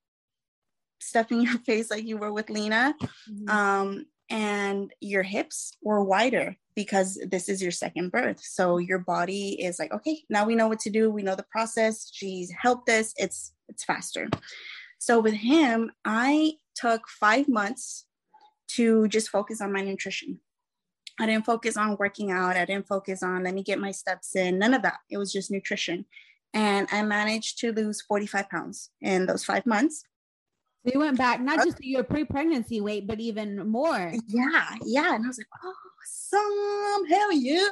stuffing your face like you were with Lena. Mm-hmm. Um, and your hips were wider because this is your second birth. So your body is like, okay, now we know what to do. We know the process. She's helped us. It's it's faster. So with him, I took five months to just focus on my nutrition. I didn't focus on working out. I didn't focus on let me get my steps in. None of that. It was just nutrition. And I managed to lose 45 pounds in those five months.
You went back not just to your pre-pregnancy weight, but even more.
Yeah, yeah. And I was like, awesome, hell yeah.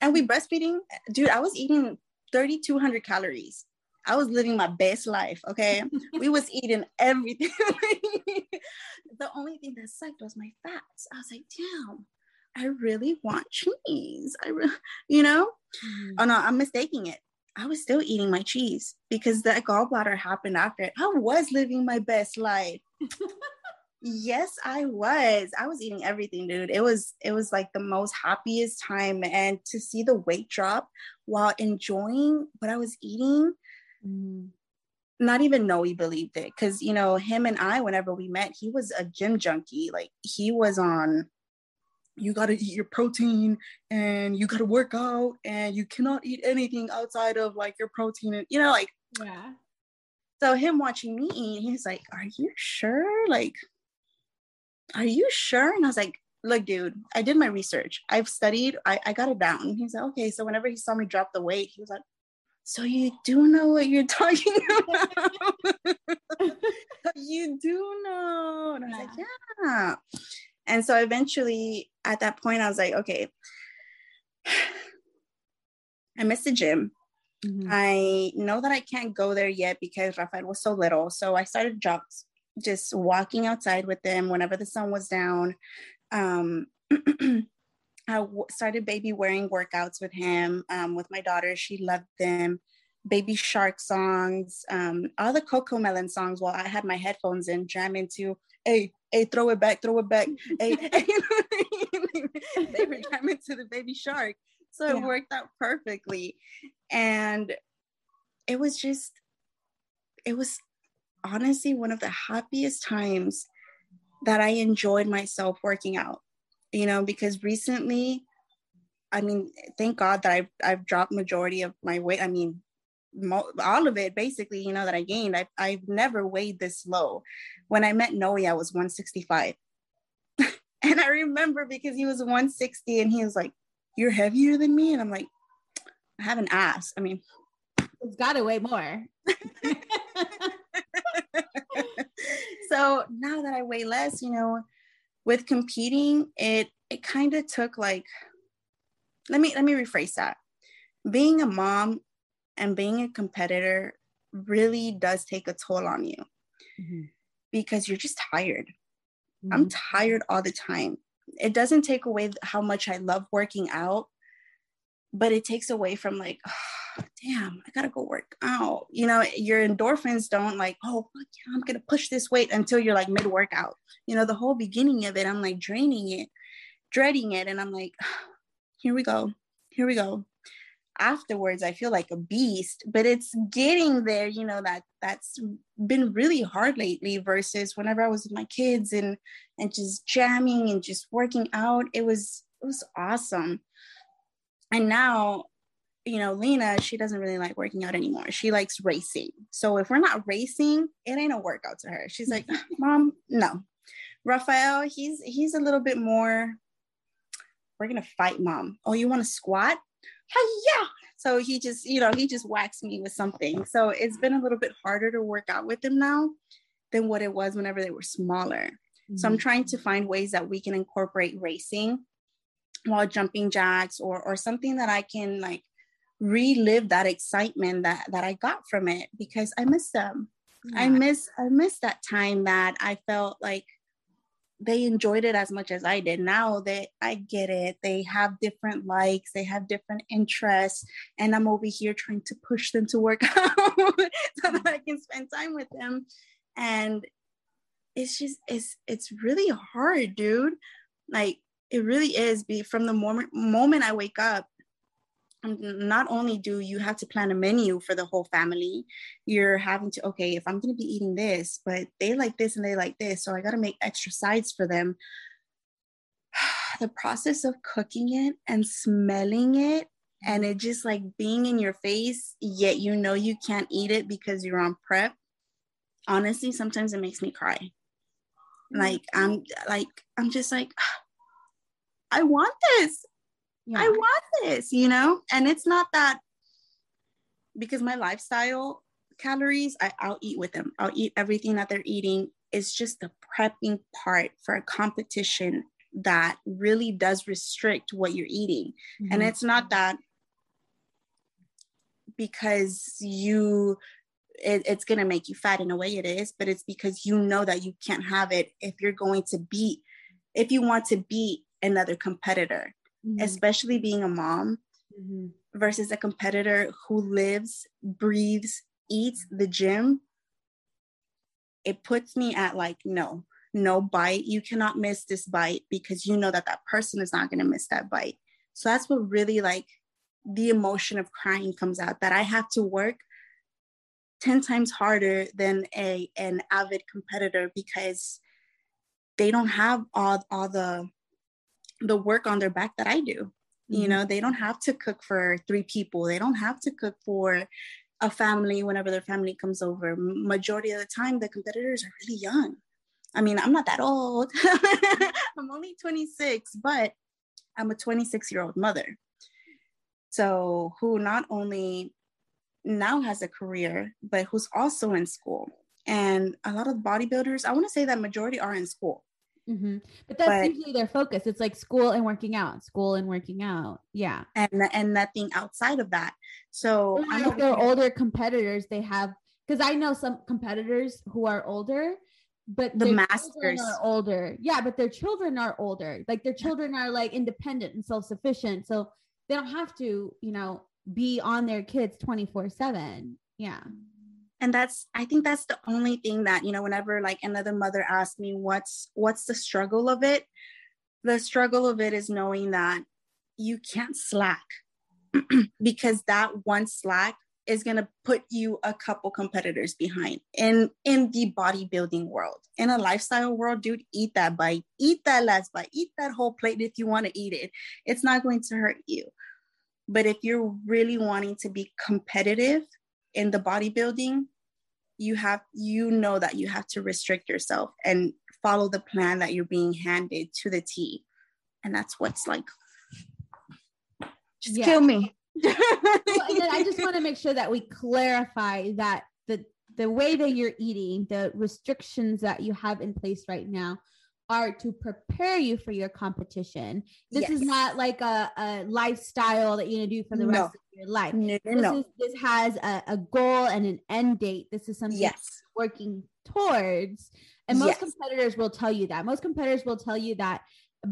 And we breastfeeding, dude. I was eating 3,200 calories. I was living my best life. Okay, we was eating everything. the only thing that sucked was my fats. I was like, damn, I really want cheese. I, re-, you know. Mm-hmm. Oh no, I'm mistaking it. I was still eating my cheese because that gallbladder happened after it. I was living my best life. yes, I was. I was eating everything, dude. It was it was like the most happiest time and to see the weight drop while enjoying what I was eating. Mm. Not even know he believed it because you know him and I, whenever we met, he was a gym junkie. Like he was on you got to eat your protein and you got to work out and you cannot eat anything outside of like your protein and you know like
yeah.
so him watching me eat he's like are you sure? Like are you sure? And i was like look dude i did my research. I've studied i, I got it down. He's like okay so whenever he saw me drop the weight he was like so you do know what you're talking about. You do know. And i was yeah. like yeah and so eventually at that point, I was like, okay, I miss the gym. Mm-hmm. I know that I can't go there yet because Rafael was so little. So I started jogs, just walking outside with them whenever the sun was down. Um, I w- started baby wearing workouts with him, um, with my daughter. She loved them. Baby Shark songs, um, all the CoComelon songs while I had my headphones in, jamming to, hey, hey, throw it back, throw it back. hey, they were jamming to the baby shark. So yeah. it worked out perfectly. And it was just, it was honestly one of the happiest times that I enjoyed myself working out, you know, because recently, I mean, thank God that I've, I've dropped majority of my weight. I mean, mo- all of it basically, you know, that I gained. I, I've never weighed this low. When I met Noe, I was 165. and I remember because he was 160 and he was like, You're heavier than me. And I'm like, I haven't asked. I mean,
it's got to weigh more.
so now that I weigh less, you know, with competing, it it kind of took like let me let me rephrase that. Being a mom and being a competitor really does take a toll on you mm-hmm. because you're just tired. Mm-hmm. I'm tired all the time. It doesn't take away how much I love working out, but it takes away from like, oh, damn, I gotta go work out. You know, your endorphins don't like, oh, yeah, I'm gonna push this weight until you're like mid workout. You know, the whole beginning of it, I'm like draining it, dreading it, and I'm like, here we go, here we go afterwards i feel like a beast but it's getting there you know that that's been really hard lately versus whenever i was with my kids and and just jamming and just working out it was it was awesome. And now you know lena she doesn't really like working out anymore. She likes racing. So if we're not racing it ain't a workout to her. She's like mom no. Rafael he's he's a little bit more we're gonna fight mom. Oh you want to squat yeah. So he just, you know, he just whacks me with something. So it's been a little bit harder to work out with them now than what it was whenever they were smaller. Mm-hmm. So I'm mm-hmm. trying to find ways that we can incorporate racing while jumping jacks or or something that I can like relive that excitement that that I got from it because I miss them. Yeah. I miss I miss that time that I felt like they enjoyed it as much as I did. Now that I get it, they have different likes, they have different interests, and I'm over here trying to push them to work out so that I can spend time with them. And it's just it's it's really hard, dude. Like it really is. Be from the moment moment I wake up Um, not only do you have to plan a menu for the whole family, you're having to, okay, if I'm going to be eating this, but they like this and they like this, so I got to make extra sides for them. the process of cooking it and smelling it and it just like being in your face, yet you know you can't eat it because you're on prep. Honestly, sometimes it makes me cry. Like I'm like I'm just like I want this. Yeah. I want this, you know? And it's not that because my lifestyle calories, I, I'll eat with them. I'll eat everything that they're eating. It's just the prepping part for a competition that really does restrict what you're eating. Mm-hmm. And it's not that because you it, it's going to make you fat in a way it is but it's because you know that you can't have it if you're going to beat if you want to beat another competitor mm-hmm. especially being a mom mm-hmm. versus a competitor who lives, breathes, eats the gym. It puts me at like, no, no bite. You cannot miss this bite because you know that that person is not going to miss that bite. So that's what really like the emotion of crying comes out that I have to work 10 times harder than a an avid competitor because they don't have all all the the work on their back that I do. Mm-hmm. You know, they don't have to cook for three people. They don't have to cook for a family whenever their family comes over. Majority of the time, the competitors are really young. I mean, I'm not that old. I'm only 26, but I'm a 26 year old mother. So, who not only now has a career, but who's also in school. And a lot of bodybuilders, I want to say that majority are in school.
Mm-hmm. But that's but, usually their focus. It's like school and working out, school and working out. Yeah.
And and nothing outside of that. So
if they're older competitors, they have because I know some competitors who are older, but
the masters
are older. Yeah, but their children are older. Like their children are like independent and self-sufficient. So they don't have to, you know, be on their kids 24-7. Yeah
and that's i think that's the only thing that you know whenever like another mother asks me what's what's the struggle of it the struggle of it is knowing that you can't slack because that one slack is going to put you a couple competitors behind. In in the bodybuilding world in a lifestyle world dude eat that bite eat that last bite eat that whole plate if you want to eat it. It's not going to hurt you. But if you're really wanting to be competitive in the bodybuilding you have you know that you have to restrict yourself and follow the plan that you're being handed to the T. And that's what's like just yeah. kill me.
well, and then I just want to make sure that we clarify that the the way that you're eating, the restrictions that you have in place right now are to prepare you for your competition. This yes. is not like a, a lifestyle that you're gonna do for the no. rest of your life. No, no, this, no. Is, this has a, a, goal and an end date. This is something yes. working towards. And most yes. competitors will tell you that. Most competitors will tell you that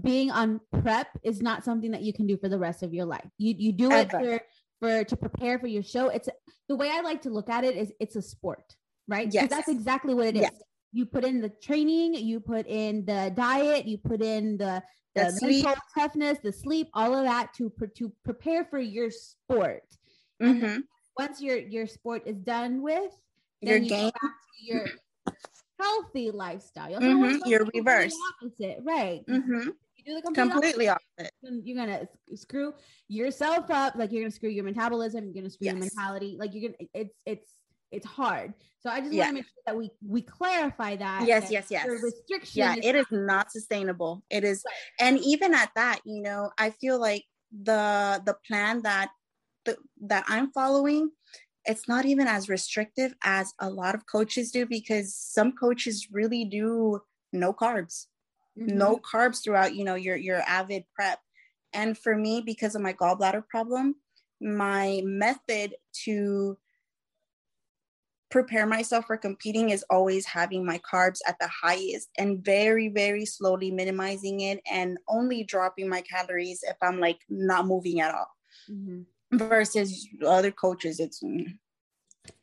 being on prep is not something that you can do for the rest of your life. You you do Ever. it for for to prepare for your show. It's the way I like to look at it is it's a sport, right? Yes. That's exactly what it is. You put in the training, you put in the diet, you put in the the, the mental toughness, the sleep, all of that to to prepare for your sport. Mm-hmm. once your your sport is done with,
your game,
your healthy lifestyle.
Mm-hmm. You're reverse.
Opposite, right?
Mm-hmm. You do the completely opposite.
opposite. You're gonna screw yourself up. Like you're gonna screw your metabolism. You're gonna screw yes. your mentality. Like you're gonna. It's it's it's hard. So I just yeah. want to make sure that we we clarify that.
Yes,
that
yes, yes.
restriction.
Yeah, is it is not sustainable. It is, right. and even at that, you know, I feel like the the plan that the, that I'm following it's not even as restrictive as a lot of coaches do because some coaches really do no carbs mm-hmm. no carbs throughout you know your your avid prep and for me because of my gallbladder problem my method to prepare myself for competing is always having my carbs at the highest and very very slowly minimizing it and only dropping my calories if i'm like not moving at all mm-hmm versus other coaches it's mm.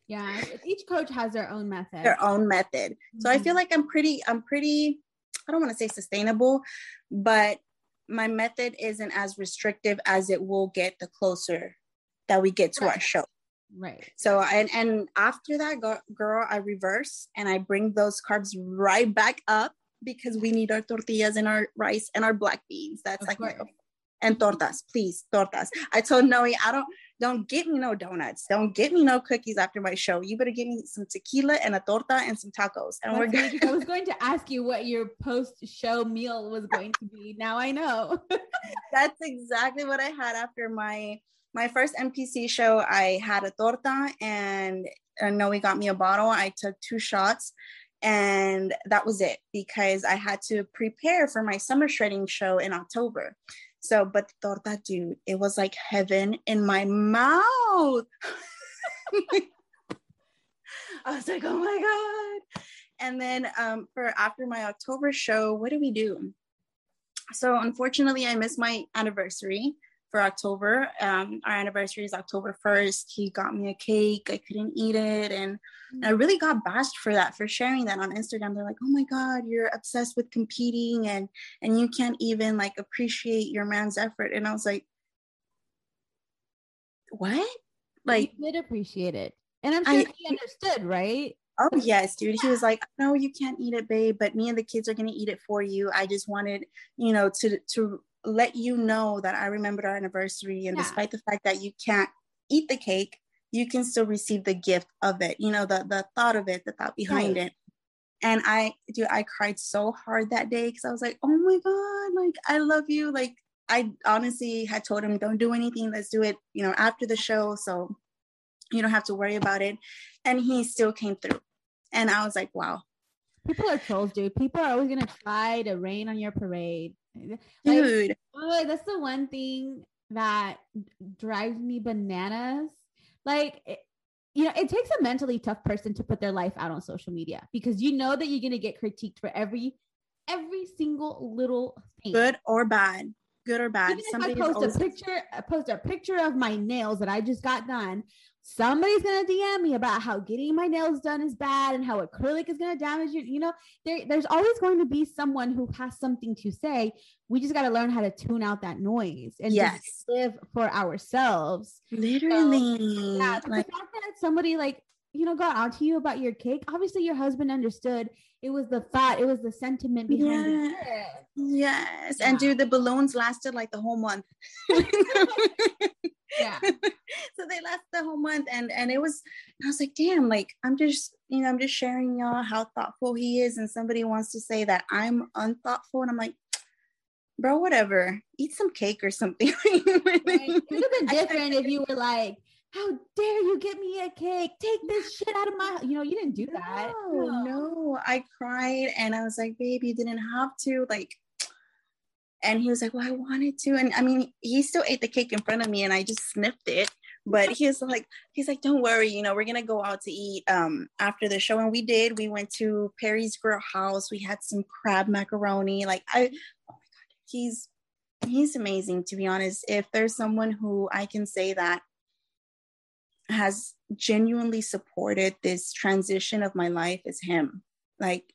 yeah each coach has their own method
their own method so mm-hmm. i feel mm-hmm. like i'm pretty i'm pretty i don't want to say sustainable but my method isn't as restrictive as it will get the closer that we get to right. our show
right
so and and after that girl i reverse and i bring those carbs right back up because we need our tortillas and our rice and our black beans that's of like and tortas, please, tortas. I told Noe, I don't don't get me no donuts. Don't get me no cookies after my show. You better give me some tequila and a torta and some tacos. And we're
good. I was going to ask you what your post-show meal was going to be. Now I know.
That's exactly what I had after my my first NPC show. I had a torta and Noe got me a bottle. I took two shots and that was it because I had to prepare for my summer shredding show in October. So, but torta, dude, it was like heaven in my mouth. I was like, oh my God. And then um, for after my October show, what do we do? So, unfortunately, I missed my anniversary for October. Um, our anniversary is October 1st. He got me a cake. I couldn't eat it. And I really got bashed for that, for sharing that on Instagram. They're like, oh my God, you're obsessed with competing and and you can't even like appreciate your man's effort. And I was like, what?
Like you did appreciate it. And I'm sure I, he understood, right?
Oh yes, dude. He was like, "No, you can't eat it, babe. But me and the kids are gonna eat it for you. I just wanted, you know, to to let you know that I remembered our anniversary. And yeah. despite the fact that you can't eat the cake, you can still receive the gift of it, you know, the, the thought of it, the thought behind right. it. And I, dude, I cried so hard that day because I was like, oh my God, like, I love you. Like, I honestly had told him, don't do anything. Let's do it, you know, after the show. So you don't have to worry about it. And he still came through. And I was like, wow.
People are trolls, dude. People are always going to try to rain on your parade.
Dude.
Like, oh, that's the one thing that drives me bananas. Like, it, you know, it takes a mentally tough person to put their life out on social media because you know that you're going to get critiqued for every every single little thing.
Good or bad. good or bad.
Even if I post always- a picture, I post a picture of my nails that I just got done. Somebody's gonna DM me about how getting my nails done is bad and how acrylic is gonna damage you. You know, there, there's always going to be someone who has something to say. We just got to learn how to tune out that noise and yes. live for ourselves.
Literally,
so, yeah. Like- the fact that somebody like you know got on to you about your cake obviously your husband understood it was the thought it was the sentiment behind yeah. it
yes yeah. and dude the balloons lasted like the whole month yeah so they lasted the whole month and and it was i was like damn like i'm just you know i'm just sharing y'all how thoughtful he is and somebody wants to say that i'm unthoughtful and i'm like bro whatever eat some cake or something
right. it would have been different if you were like how dare you get me a cake? Take this shit out of my, you know, you didn't do that.
No, no, no. I cried and I was like, baby, you didn't have to. Like, and he was like, well, I wanted to. And I mean, he still ate the cake in front of me and I just sniffed it. But he was like, he's like, don't worry, you know, we're gonna go out to eat um after the show. And we did. We went to Perry's Grill House. We had some crab macaroni. Like I oh my god, he's he's amazing to be honest. If there's someone who I can say that has genuinely supported this transition of my life is him. Like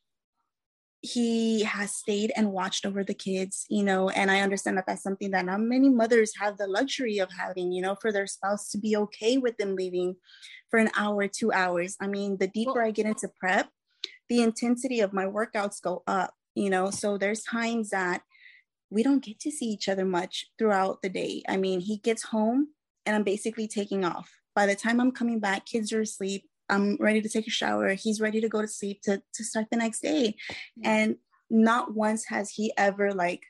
he has stayed and watched over the kids, you know, and I understand that that's something that not many mothers have the luxury of having, you know, for their spouse to be okay with them leaving for an hour, two hours. I mean, the deeper I get into prep, the intensity of my workouts go up, you know, so there's times that we don't get to see each other much throughout the day. I mean, he gets home and I'm basically taking off by the time I'm coming back, kids are asleep. I'm ready to take a shower. He's ready to go to sleep to, to start the next day. And not once has he ever like,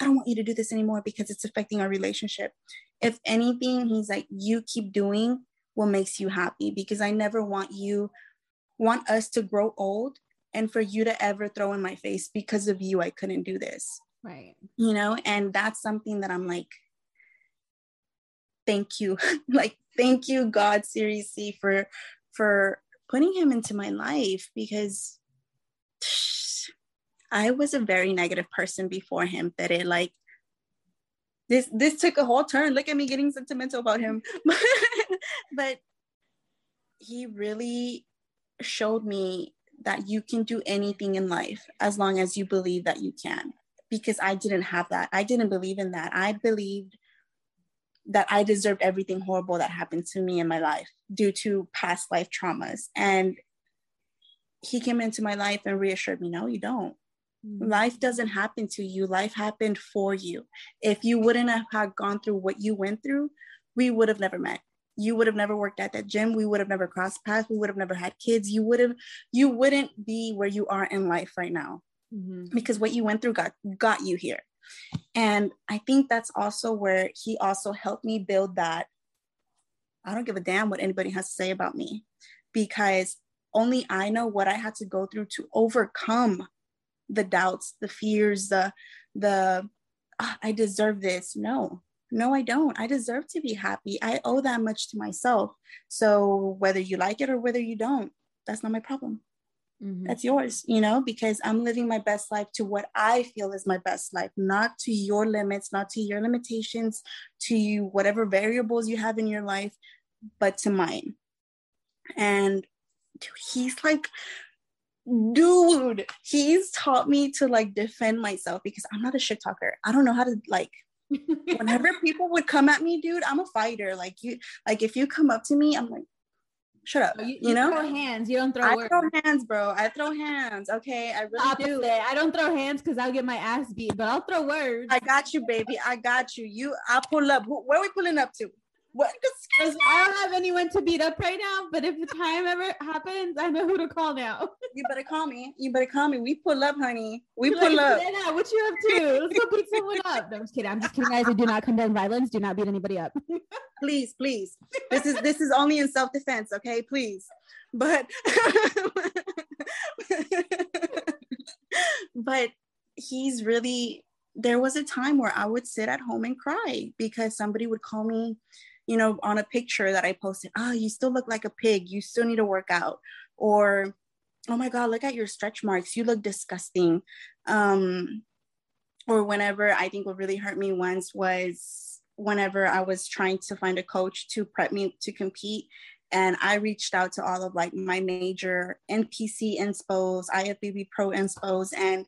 I don't want you to do this anymore because it's affecting our relationship. If anything, he's like, you keep doing what makes you happy because I never want you, want us to grow old and for you to ever throw in my face because of you, I couldn't do this.
Right.
You know, and that's something that I'm like, thank you. like thank you god seriously for for putting him into my life because i was a very negative person before him that it like this this took a whole turn. Look at me getting sentimental about him. But he really showed me that you can do anything in life as long as you believe that you can because i didn't have that. I didn't believe in that. I believed that I deserved everything horrible that happened to me in my life due to past life traumas. And he came into my life and reassured me, no, you don't. Mm-hmm. Life doesn't happen to you. Life happened for you. If you wouldn't have gone through what you went through, we would have never met. You would have never worked at that gym. We would have never crossed paths. We would have never had kids. You would have, you wouldn't be where you are in life right now mm-hmm. because what you went through got got you here. And I think that's also where he also helped me build that. I don't give a damn what anybody has to say about me because only I know what I had to go through to overcome the doubts, the fears, the, the, oh, I deserve this. No, no, I don't. I deserve to be happy. I owe that much to myself. So whether you like it or whether you don't, that's not my problem mm-hmm. that's yours, you know, because I'm living my best life to what I feel is my best life, not to your limits, not to your limitations, to you, whatever variables you have in your life, but to mine. And he's like, dude, he's taught me to like defend myself because I'm not a shit talker. I don't know how to like whenever people would come at me, dude, I'm a fighter. Like you, like if you come up to me, I'm like, shut up. You, you, you, know,
throw hands. You don't throw. Words.
I words. throw hands, bro. I throw hands. Okay, I really Opposite. do.
I don't throw hands because I'll get my ass beat, but I'll throw words.
I got you, baby. I got you. You, I pull up. Where are we pulling up to? What?
I don't have anyone to beat up right now, but if the time ever happens, I know who to call now.
you better call me. You better call me. We pull up, honey. We You're pull like,
up. what you up to? Let's go beat someone up. No, I'm just kidding. I'm just kidding, guys. I do not condone violence. Do not beat anybody up.
please, please. This is this is only in self defense. Okay, please. But but he's really there was a time where I would sit at home and cry because somebody would call me, you know, on a picture that I posted, oh, you still look like a pig. You still need to work out. Or, oh my God, look at your stretch marks. You look disgusting. Um, or whenever I think what really hurt me once was whenever I was trying to find a coach to prep me to compete. And I reached out to all of like my major NPC inspos, IFBB Pro inspos, and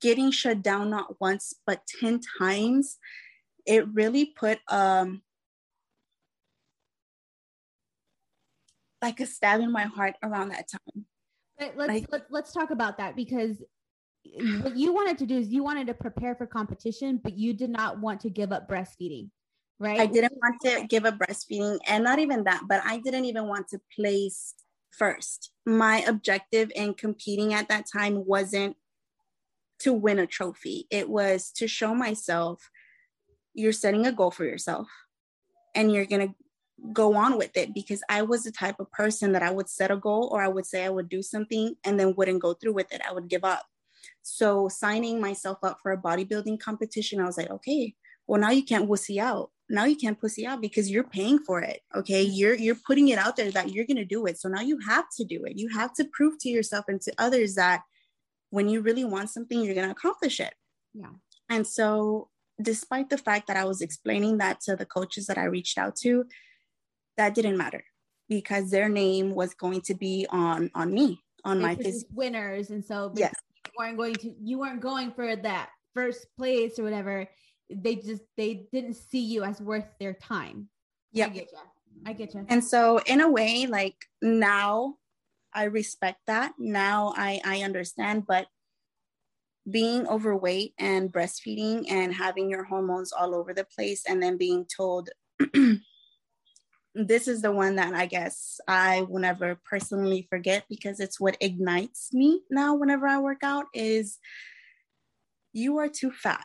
getting shut down not once but 10 times, it really put um like a stab in my heart around that time.
But let's
Like-
let's let's talk about that because what you wanted to do is you wanted to prepare for competition, but you did not want to give up breastfeeding, right?
I didn't want to give up breastfeeding, and not even that, but I didn't even want to place first. My objective in competing at that time wasn't to win a trophy, it was to show myself you're setting a goal for yourself and you're going to go on with it because I was the type of person that I would set a goal or I would say I would do something and then wouldn't go through with it. I would give up. So signing myself up for a bodybuilding competition, I was like, okay, well now you can't wussy out. Now you can't pussy out because you're paying for it. Okay. You're you're putting it out there that you're gonna do it. So now you have to do it. You have to prove to yourself and to others that when you really want something, you're gonna accomplish it.
Yeah.
And so despite the fact that I was explaining that to the coaches that I reached out to, that didn't matter because their name was going to be on on me, on my phys-
winners, and so
Yes.
you weren't going to you weren't going for that first place or whatever. They just they didn't see you as worth their time. I
Yeah.
get you. I get you.
And so in a way, like now I respect that. Now I I understand, but being overweight and breastfeeding and having your hormones all over the place and then being told this is the one that I guess I will never personally forget because it's what ignites me now whenever I work out is you are too fat.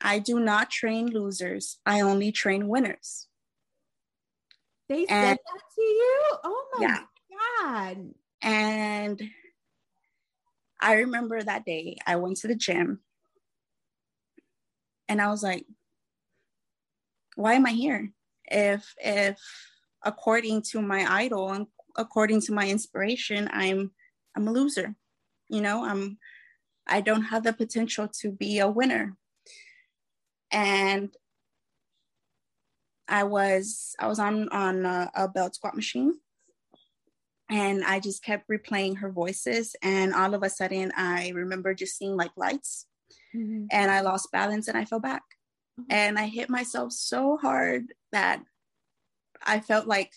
I do not train losers. I only train winners.
They said that to you? Oh my
Yeah.
god.
And I remember that day I went to the gym and I was like, why am I here? If if according to my idol and according to my inspiration, I'm I'm a loser. You know, I'm I don't have the potential to be a winner. And I was I was on on a, a belt squat machine and I just kept replaying her voices. And all of a sudden, I remember just seeing like lights,
Mhm.
and I lost balance and I fell back.
Mhm.
And I hit myself so hard that I felt like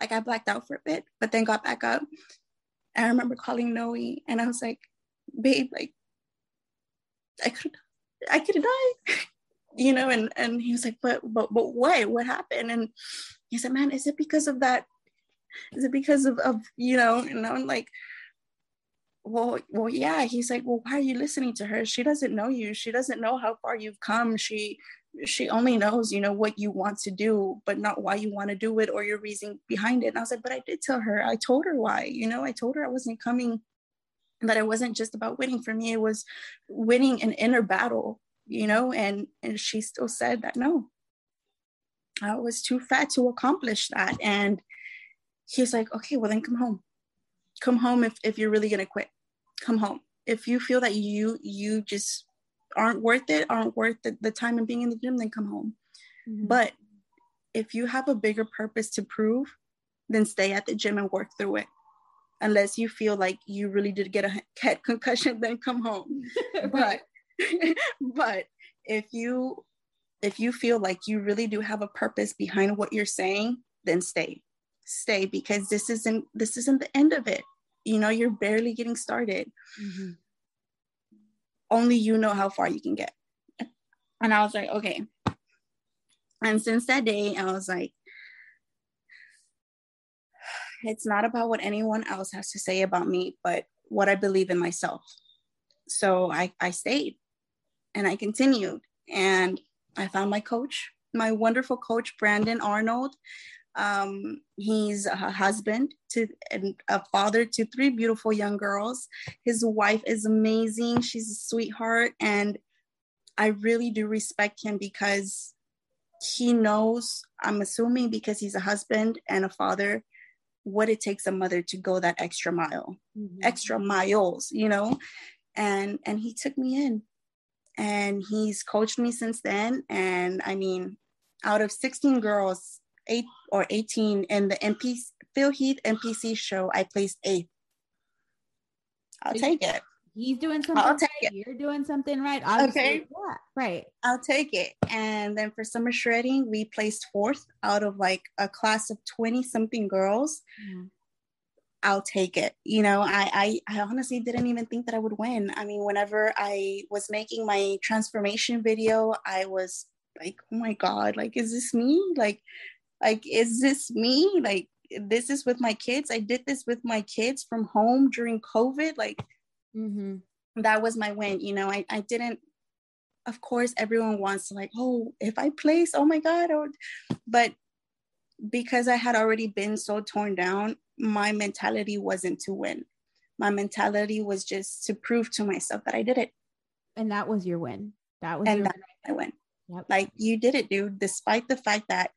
like I blacked out for a bit, but then got back up. And I remember calling Noe, and I was like, "Babe, like I could, I could die." You know, and and he was like, but but but what? What happened? And he said, Man, is it because of that is it because of, of you know and i'm like well well yeah he's like well why are you listening to her she doesn't know you she doesn't know how far you've come she she only knows you know what you want to do but not why you want to do it or your reason behind it and i was like but i did tell her i told her why you know i told her i wasn't coming that it wasn't just about winning for me it was winning an inner battle you know and and she still said that no i was too fat to accomplish that and he was like, okay, well then come home. Come home if, if you're really gonna quit. Come home. If you feel that you you just aren't worth it, aren't worth the, the time of being in the gym, then come home.
Mhm.
But if you have a bigger purpose to prove, then stay at the gym and work through it. Unless you feel like you really did get a head concussion, then come home. But but if you if you feel like you really do have a purpose behind what you're saying, then stay. Stay because this isn't this isn't the end of it. You know, you're barely getting started.
Mhm.
Only you know how far you can get. And I was like, okay. And since that day, I was like, it's not about what anyone else has to say about me, but what I believe in myself. So I, I stayed and I continued and I found my coach, my wonderful coach, Brandon Arnold. Um, he's a husband to and a father to three beautiful young girls. His wife is amazing. She's a sweetheart. And I really do respect him because he knows, I'm assuming because he's a husband and a father, what it takes a mother to go that extra mile
Mhm.
extra miles you know and and he took me in and he's coached me since then. And I mean, out of 16 girls, eight or 18 in the MP Phil Heath NPC show, I placed eighth. I'll take it.
He's doing something I'll take right. It. You're doing something right. Obviously, okay. Yeah, right.
I'll take it. And then for summer shredding, we placed fourth out of like a class of 20 something girls. Mm. I'll take it. You know, I, I I honestly didn't even think that I would win. I mean, whenever I was making my transformation video, I was like, oh my God, like, is this me? Like, like, is this me? Like, this is with my kids. I did this with my kids from home during COVID. Like, mm-hmm. that was my win. You know, I, I didn't, of course, everyone wants to, like, oh, if I place, oh my God. Oh, but because I had already been so torn down, my mentality wasn't to win. My mentality was just to prove to myself that I did it.
And that was your win. That was
and
your
that win. I win. Yep. Like you did it, dude, despite the fact that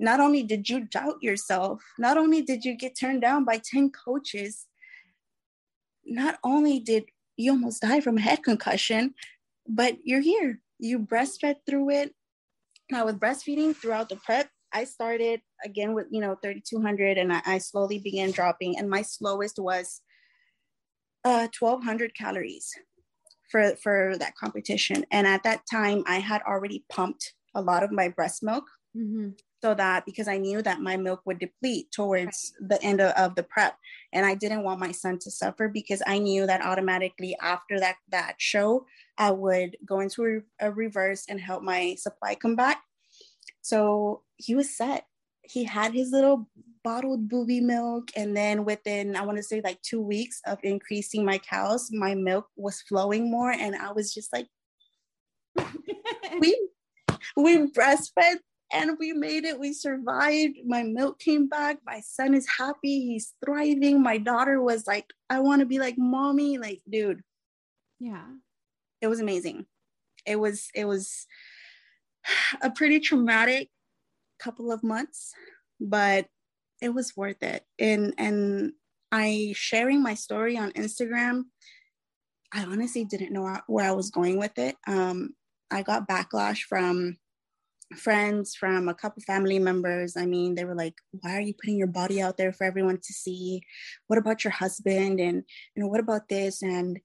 not only did you doubt yourself, not only did you get turned down by 10 coaches, not only did you almost die from a head concussion, but you're here. You breastfed through it. Now, with breastfeeding throughout the prep, I started again with, you know, 3,200 and I, I slowly began dropping. And my slowest was uh, 1,200 calories for, for that competition. And at that time, I had already pumped a lot of my breast milk. Mm-hmm so that because I knew that my milk would deplete towards the end of, of, the prep. And I didn't want my son to suffer because I knew that automatically after that that show, I would go into a, a reverse and help my supply come back. So he was set. He had his little bottled booby milk. And then within, I want to say like two weeks of increasing my cals, my milk was flowing more. And I was just like, we we breastfed and we made it. We survived. My milk came back. My son is happy. He's thriving. My daughter was like, I want to be like mommy. Like, dude.
Yeah.
It was amazing. It was, it was a pretty traumatic couple of months, but it was worth it. And and I sharing my story on Instagram, I honestly didn't know where I was going with it. Um, I got backlash from friends, from a couple family members. I mean, they were like, "Why are you putting your body out there for everyone to see? What about your husband? And you know, what about this?" And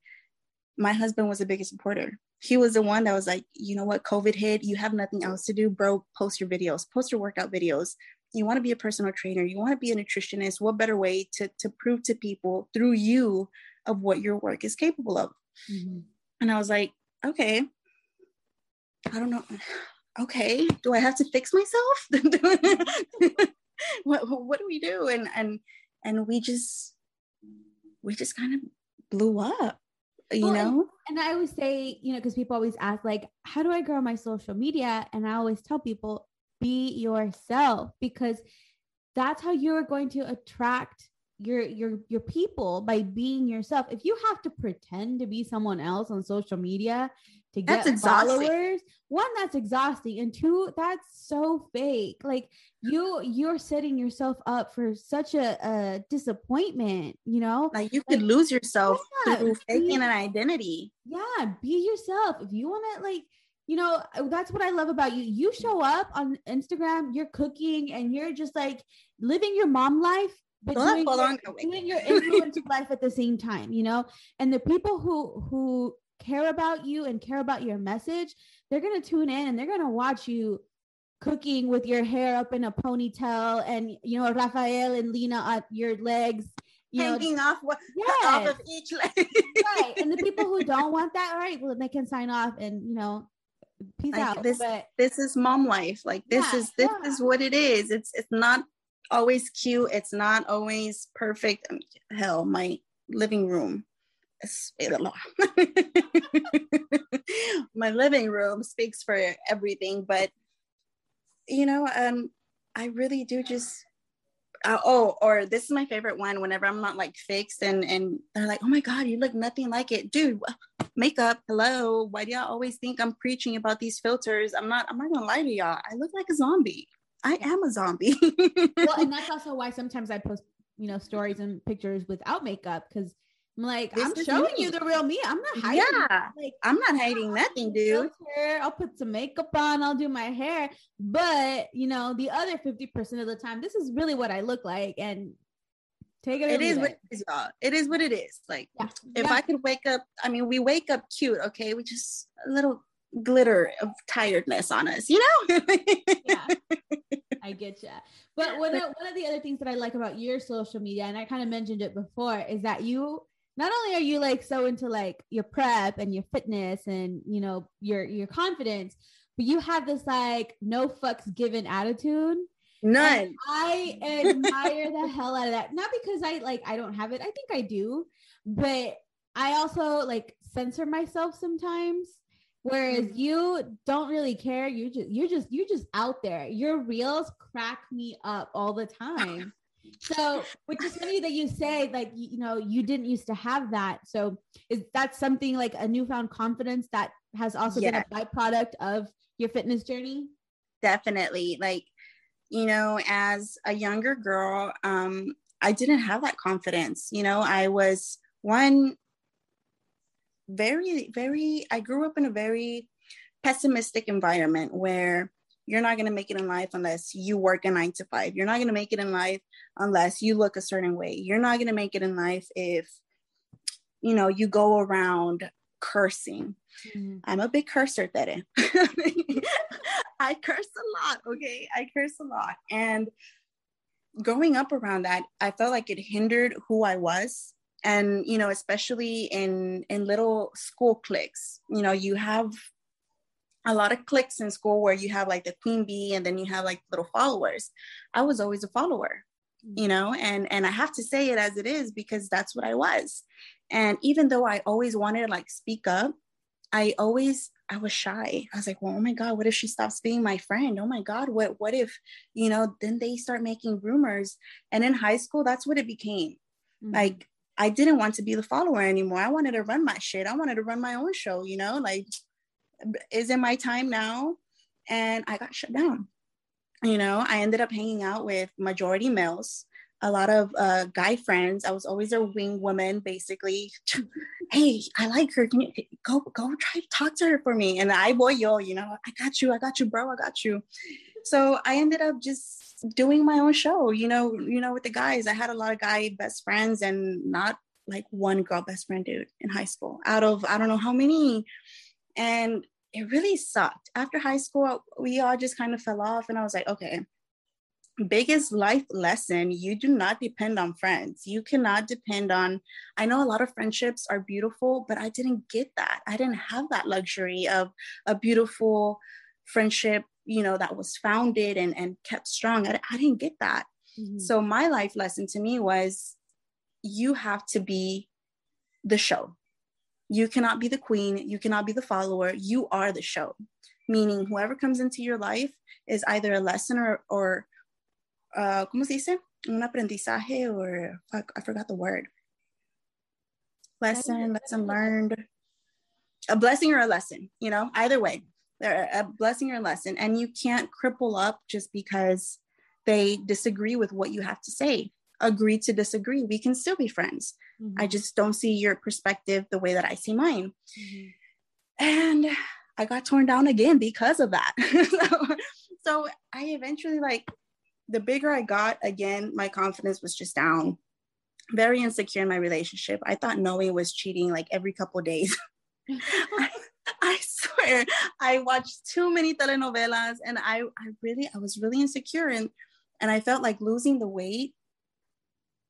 my husband was the biggest supporter. He was the one that was like, "You know what? COVID hit. You have nothing else to do, bro. Post your videos. Post your workout videos. You want to be a personal trainer. You want to be a nutritionist. What better way to to prove to people through you of what your work is capable of?" Mm-hmm. And I was like, "Okay." I don't know okay, do I have to fix myself? what, what do we do? And, and, and we just, we just kind of blew up, you well, know?
And, and I always say, you know, because people always ask, like, how do I grow my social media? And I always tell people, be yourself because that's how you're going to attract your your your people by being yourself if you have to pretend to be someone else on social media to get that's followers? One that's exhausting and two that's so fake. Like you you're setting yourself up for such a, a disappointment you know?
Like you could like, lose yourself yeah, through faking an identity.
Yeah be yourself. If you want to like you know uh, that's what i love about you. You show up on instagram you're cooking and you're just like living your mom life but doing, your, doing your influence life at the same time you know? And the people who who care about you and care about your message, they're going to tune in and they're going to watch you cooking with your hair up in a ponytail and, you know, Rafael and Lena on your legs. You
Hanging know, off, what, yes. off of each leg.
right. And the people who don't want that, all right, well, they can sign off and, you know, peace like out.
This,
but,
this is mom life. Like this yeah, is, this yeah. is what it is. It's, it's not always cute. It's not always perfect. Um, hell, my living room my living room speaks for everything but you know um i really do just uh, oh or this is my favorite one whenever i'm not like fixed and and they're like oh my god you look nothing like it. Dude makeup hello why do y'all always think i'm preaching about these filters? I'm not i'm not gonna lie to y'all i look like a zombie. I am a zombie.
Well and that's also why sometimes i post you know stories and pictures without makeup because I'm like,
This
I'm showing
me.
you the real me. I'm not hiding.
Yeah.
Like,
I'm not hiding nothing, dude.
I'll put some makeup on, I'll do my hair. But you know, the other 50% of the time, this is really what I look like. And take it.
It is what it is, y'all. It is what it is. Like
Yeah.
if
Yeah.
I could wake up, I mean, we wake up cute, okay? We just a little glitter of tiredness on us, you know?
yeah, I get you. But one of, one of the other things that I like about your social media, and I kind of mentioned it before, is that you not only are you like so into like your prep and your fitness and you know your your confidence, but you have this like no fucks given attitude.
None.
And I admire the hell out of that. Not because I like I don't have it. I think I do, but I also like censor myself sometimes. Whereas
Mhm.
you don't really care. You just you're just you're just out there. Your reels crack me up all the time. So, which is funny that you say like you, know you didn't used to have that. So, is that something like a newfound confidence that has also been a byproduct of your fitness journey?
definitely like you know as a younger girl um i didn't have that confidence you know i was one very very i grew up in a very pessimistic environment where you're not going to make it in life unless you work a nine to five you're not going to make it in life unless you look a certain way you're not going to make it in life if you know you go around cursing mm-hmm. I'm a big cursor, Tere. I curse a lot, okay? I curse a lot. And growing up around that, I felt like it hindered who I was. And, you know, especially in in little school cliques, you know, you have a lot of cliques in school where you have like the queen bee and then you have like little followers. I was always a follower, you know, and and I have to say it as it is because that's what I was. And even though I always wanted to like speak up, I always I was shy. I was like, well, oh my God, what if she stops being my friend? Oh my God, what what if, you know, then they start making rumors. And in high school, that's what it became.
Mhm.
Like I didn't want to be the follower anymore. I wanted to run my shit. I wanted to run my own show, you know, like is it my time now? And I got shut down. You know, I ended up hanging out with majority males, a lot of uh, guy friends. I was always a wing woman, basically. hey, I like her. Can you go go try talk to her for me? And I boy yo, you know, I got you, I got you, bro, I got you. So I ended up just doing my own show, you know, you know, with the guys. I had a lot of guy best friends and not like one girl best friend dude in high school out of I don't know how many. And it really sucked. After high school, we all just kind of fell off. And I was like, okay, biggest life lesson you do not depend on friends you cannot depend on i know a lot of friendships are beautiful but i didn't get that i didn't have that luxury of a beautiful friendship you know that was founded and, and kept strong I, I didn't get that
Mhm.
so my life lesson to me was you have to be the show you cannot be the queen you cannot be the follower you are the show meaning whoever comes into your life is either a lesson or or uh, ¿cómo se dice? Un aprendizaje or fuck, I forgot the word. Lesson, lesson learned. A blessing or a lesson, you know, either way, they're a blessing or a lesson. And you can't cripple up just because they disagree with what you have to say. Agree to disagree. We can still be friends. I
Mhm.
just don't see your perspective the way that I see mine
Mhm.
and I got torn down again because of that. so, so I eventually like the bigger I got, again, my confidence was just down. Very insecure in my relationship. I thought Noe was cheating like every couple days. I, I swear, I watched too many telenovelas, and I, I really, I was really insecure, and and I felt like losing the weight.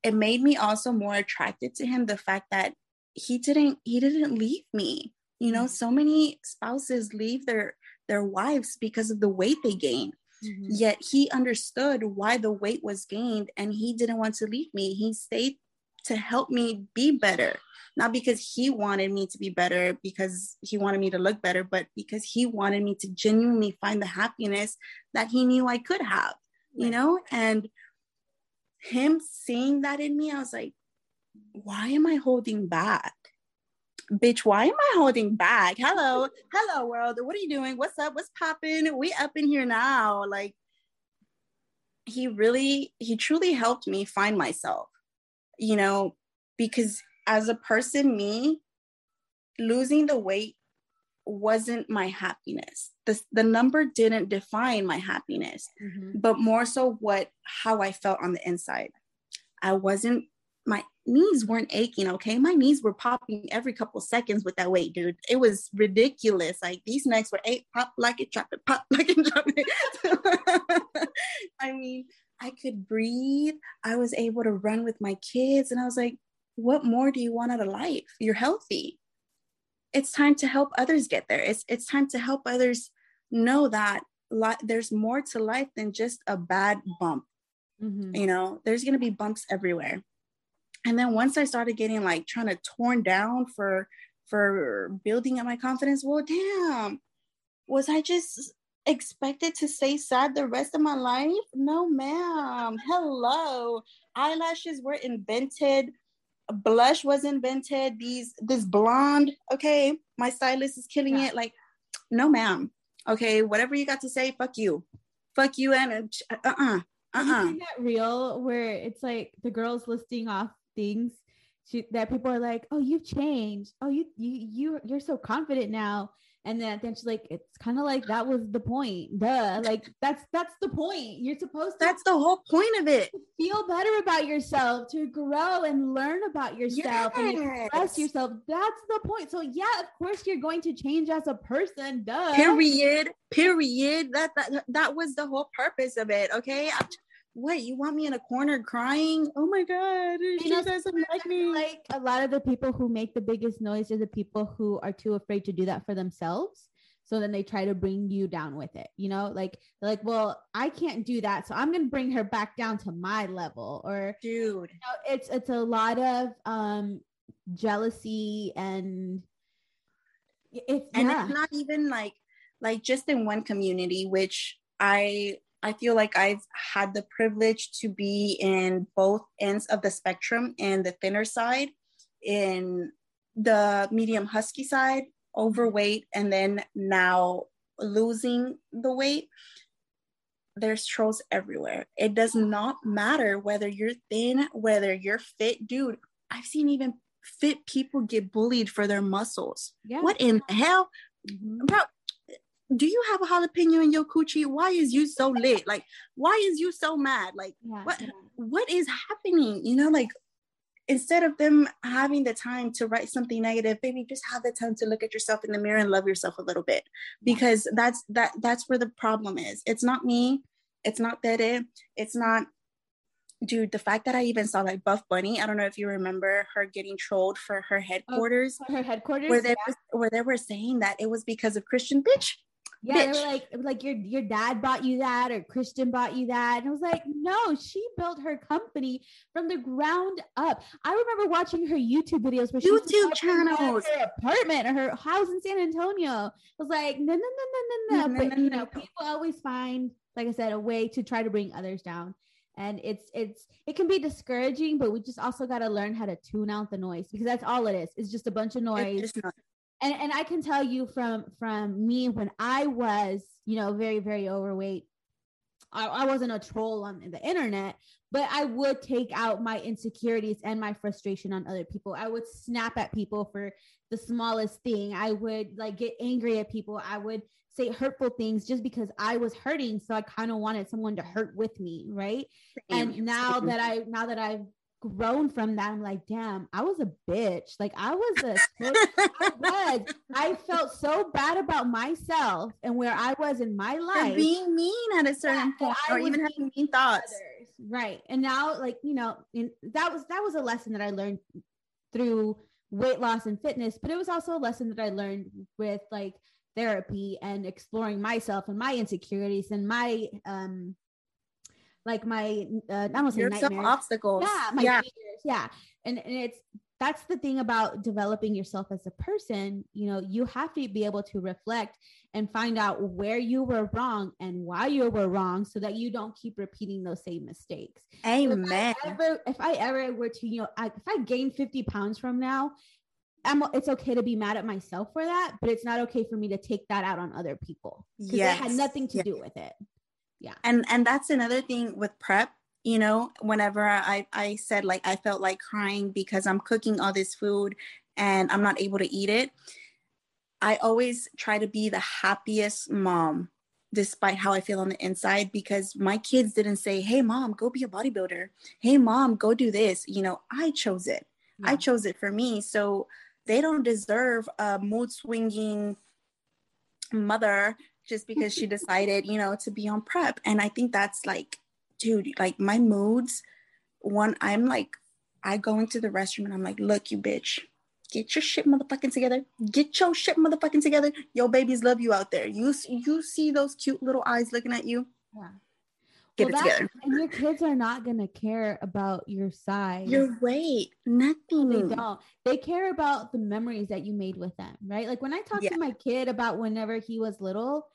It made me also more attracted to him. The fact that he didn't, he didn't leave me. You know, so many spouses leave their their wives because of the weight they gain.
Mhm.
Yet he understood why the weight was gained and he didn't want to leave me. He stayed to help me be better, not because he wanted me to be better, because he wanted me to look better, but because he wanted me to genuinely find the happiness that he knew I could have, you know? And him seeing that in me, I was like, why am I holding back? Bitch, why am I holding back? Hello, hello world. What are you doing? What's up? What's popping? We up in here now. Like he really, he truly helped me find myself, you know, because as a person, me losing the weight wasn't my happiness. The, the number didn't define my happiness, mm-hmm. but more so what how I felt on the inside. I wasn't my knees weren't aching, okay? My knees were popping every couple seconds with that weight, dude. It was ridiculous. Like these necks were eight pop like it, drop it, pop like it, drop it. I mean, I could breathe. I was able to run with my kids. And I was like, what more do you want out of life? You're healthy. It's time to help others get there. It's it's time to help others know that li- there's more to life than just a bad bump. Mm-hmm. You know, there's gonna be bumps everywhere. And then once I started getting like trying to torn down for for building up my confidence, well, damn, was I just expected to stay sad the rest of my life? No, ma'am. Hello. Eyelashes were invented. Blush was invented. These this blonde, okay. My stylist is killing yeah. it. Like, no, ma'am. Okay, whatever you got to say, fuck you. Fuck you and uh uh-uh.
Uh-uh. that real where it's like the girls listing off things she, that people are like, "Oh, you've changed. Oh, you you you you're so confident now." And then, then she's like, "It's kind of like that was the point. Duh. Like that's that's the point. You're supposed
to. That's the whole point of it.
Feel better about yourself, to grow and learn about yourself yes. and express yourself. That's the point. So yeah, of course you're going to change as a person. Duh.
Period. Period. That that that was the whole purpose of it. Okay. I'm, what you want me in a corner crying? Oh my god she know, doesn't like me.
like a lot of the people who make the biggest noise are the people who are too afraid to do that for themselves. So then they try to bring you down with it you know like like well i can't do that. So i'm gonna bring her back down to my level. Or
dude.
you know, it's it's a lot of um jealousy and
it's and yeah. it's not even like like just in one community which i I feel like I've had the privilege to be in both ends of the spectrum in the thinner side, in the medium husky side, overweight, and then now losing the weight. There's trolls everywhere. It does not matter whether you're thin, whether you're fit, dude. I've seen even fit people get bullied for their muscles. Yeah. What in the hell? Mm-hmm. Bro, do you have a jalapeno in your coochie? Why is you so lit? Like, why is you so mad? Like, yeah, what yeah. what is happening? You know, like instead of them having the time to write something negative, baby, just have the time to look at yourself in the mirror and love yourself a little bit. Because that's that that's where the problem is. It's not me, it's not Tere, it's not dude, the fact that I even saw like Buff Bunny, I don't know if you remember her getting trolled for her oh, headquarters.
Oh, her headquarters.
Where they, yeah. where they were saying that it was because of Christian bitch
yeah, Bitch. they were like, like your your dad bought you that, or Christian bought you that, and I was like, no, she built her company from the ground up. I remember watching her YouTube videos where she
YouTube channels,
her apartment or her house in San Antonio. I was like, no, no, no, no, no, no. But you know, people always find, like I said, a way to try to bring others down and it's it's it can be discouraging but we just also got to learn how to tune out the noise because that's all it is it's just a bunch of noise and and I can tell you from from me when I was you know very very overweight I, I wasn't a troll on the internet but I would take out my insecurities and my frustration on other people I would snap at people for the smallest thing I would like get angry at people I would say hurtful things just because I was hurting so I kind of wanted someone to hurt with me right Same. and now Same. that I now that I've grown from that. I'm like, damn, I was a bitch. Like I was a I was. I felt so bad about myself and where I was in my life.
For being mean at a certain point or even having mean thoughts.
Others. Right. And now like, you know, in, that was that was a lesson that I learned through weight loss and fitness, but it was also a lesson that I learned with like therapy and exploring myself and my insecurities and my um like my uh, I don't say nightmares.
obstacles.
Yeah, my yeah. Fears, yeah. And, and it's that's the thing about developing yourself as a person. You know, you have to be able to reflect and find out where you were wrong and why you were wrong so that you don't keep repeating those same mistakes.
Amen.
If I ever, if I ever were to, you know, I, if I gain 50 pounds from now, I'm, it's okay to be mad at myself for that, but it's not okay for me to take that out on other people because yes. it had nothing to yes. do with it
yeah. And and that's another thing with prep you know whenever i i said like i felt like crying because i'm cooking all this food and i'm not able to eat it i always try to be the happiest mom despite how i feel on the inside because my kids didn't say hey mom go be a bodybuilder. Hey mom go do this. You know i chose it. Yeah. i chose it for me. So they don't deserve a mood swinging mother just because she decided you know to be on prep and i think that's like dude, like my moods, one, I'm like, I go into the restroom and I'm like, look, you bitch, get your shit motherfucking together. Get your shit motherfucking together. Yo, babies love you out there. You you see those cute little eyes looking at you.
Yeah. Get well, it together. And your kids are not gonna care about your size,
your weight, nothing.
They don't. They care about the memories that you made with them, right? Like when I talk yeah. to my kid about whenever he was little,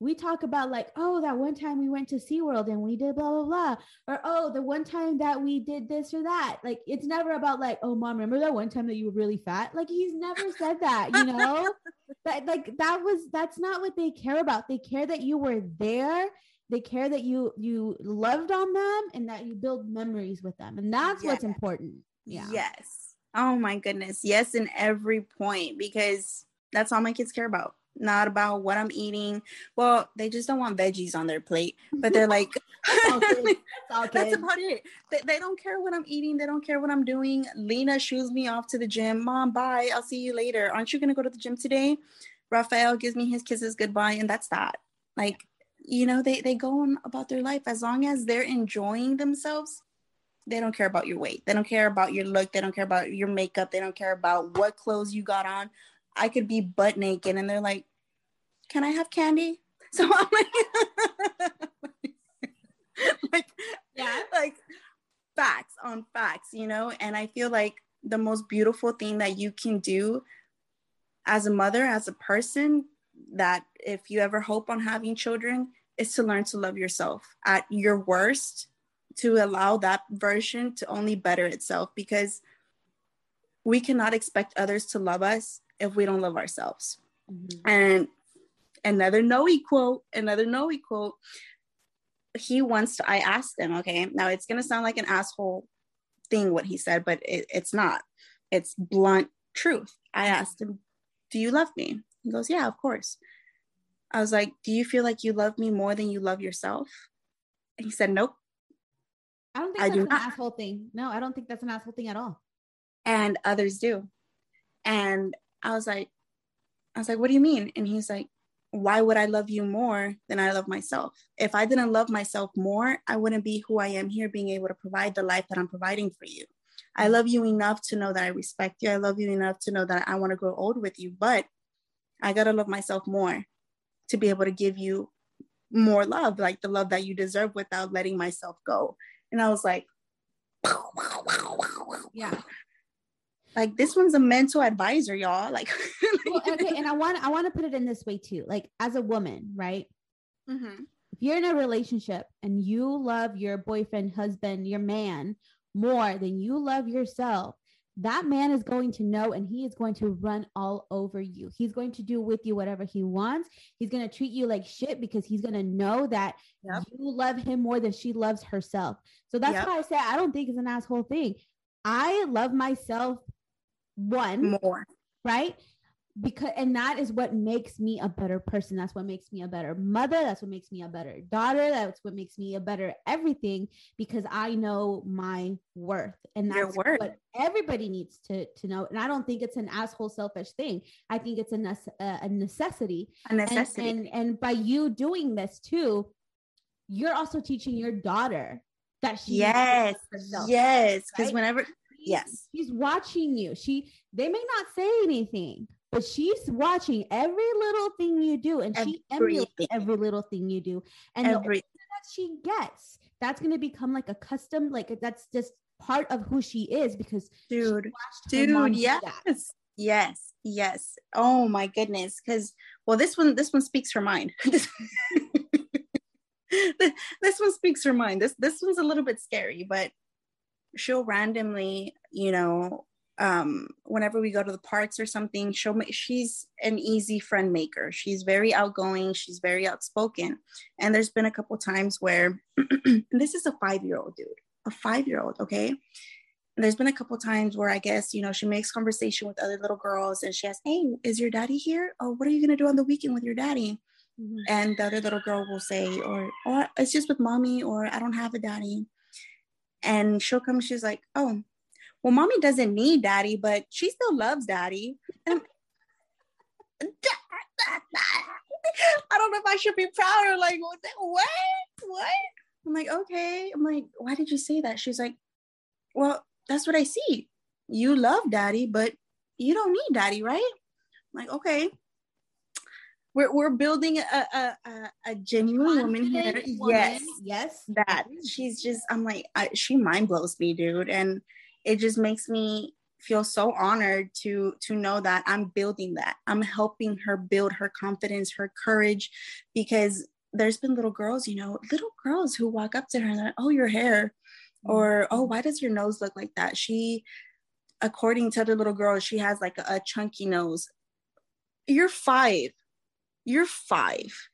we talk about like, oh, that one time we went to SeaWorld and we did blah blah blah. Or oh, the one time that we did this or that. Like it's never about like, oh mom, remember that one time that you were really fat? Like he's never said that, you know? that like that was that's not what they care about. They care that you were there. They care that you you loved on them and that you build memories with them. And that's yes. what's important. Yeah.
Yes. Oh my goodness. Yes, in every point, because that's all my kids care about not about what I'm eating. Well, they just don't want veggies on their plate, but they're like, that's, that's, about it. They, they, don't care what I'm eating. They don't care what I'm doing. Lena shoos me off to the gym. Mom, bye. I'll see you later. Aren't you going to go to the gym today? Rafael gives me his kisses goodbye, and that's that. Like, you know, they, they go on about their life as long as they're enjoying themselves. They don't care about your weight. They don't care about your look. They don't care about your makeup. They don't care about what clothes you got on I could be butt naked and they're like, can I have candy? So I'm like, like, yeah, like facts on facts, you know? And I feel like the most beautiful thing that you can do as a mother, as a person, that if you ever hope on having children, is to learn to love yourself at your worst, to allow that version to only better itself because we cannot expect others to love us if we don't love ourselves. Mm-hmm. And another Noe quote, another Noe quote. He wants to, I asked him, okay, now it's going to sound like an asshole thing what he said, but it, it's not. It's blunt truth. I asked him, Do you love me? He goes, Yeah, of course. I was like, Do you feel like you love me more than you love yourself? And he said, Nope.
I don't think I that's do an not. asshole thing. No, I don't think that's an asshole thing at all.
And others do. And I was like, I was like, what do you mean? And he's like, why would I love you more than I love myself? If I didn't love myself more, I wouldn't be who I am here, being able to provide the life that I'm providing for you. I mm. love you enough to know that I respect you. I love you enough to know that I want to grow old with you, but I got to love myself more to be able to give you more love, like the love that you deserve without letting myself go. And I was like,
yeah
like this one's a mental advisor y'all like
well, okay and i want i want to put it in this way too like as a woman right mm-hmm. if you're in a relationship and you love your boyfriend husband your man more than you love yourself that man is going to know and he is going to run all over you. He's going to do with you whatever he wants. He's going to treat you like shit because he's going to know that yep. you love him more than she loves herself. So that's yep. why I say I don't think it's an asshole thing. I love myself one
more.
right? Because and that is what makes me a better person. That's what makes me a better mother. That's what makes me a better daughter. That's what makes me a better everything because i know my worth. And that's what everybody needs to to know. And i don't think it's an asshole selfish thing. I think it's a, a necessity.
A necessity.
and, and and by you doing this too you're also teaching your daughter that she
yes. yes. Because right? whenever yes.
She's watching you. She they may not say anything but she's watching every little thing you do and Everything. she emulates every little thing you do. And every- that she gets that's going to become like a custom like that's just part of who she is because
dude dude yes. yes yes. Oh my goodness because well this one this one speaks her mind. This one speaks her mind. This this one's a little bit scary but she'll randomly, you know, um, whenever we go to the parks or something, she'll make, she's an easy friend maker. She's very outgoing. She's very outspoken. And there's been a couple times where this is a five year old dude, a five year old. Okay. And there's been a couple times where I guess, you know, she makes conversation with other little girls and she asks, Hey, is your daddy here? Oh, what are you going to do on the weekend with your daddy? Mm-hmm. And the other little girl will say, or, or it's just with mommy, or I don't have a daddy. And she'll come, she's like, Oh, well, mommy doesn't need daddy, but she still loves daddy. I don't know if I should be proud or like, what? What? I'm like, okay. I'm like, why did you say that? She's like, well, that's what I see. You love daddy, but you don't need daddy, right? I'm like, okay. We're, we're building a, a, a, a genuine woman here. Woman. Yes.
Yes.
That she's just, I'm like, I, she mind blows me, dude. And it just makes me feel so honored to to know that I'm building that. I'm helping her build her confidence, her courage because there's been little girls, you know, little girls who walk up to her and like, "Oh, your hair." Or, mm-hmm. "Oh, why does your nose look like that?" She according to the little girl, she has like a, a chunky nose. You're 5. You're 5.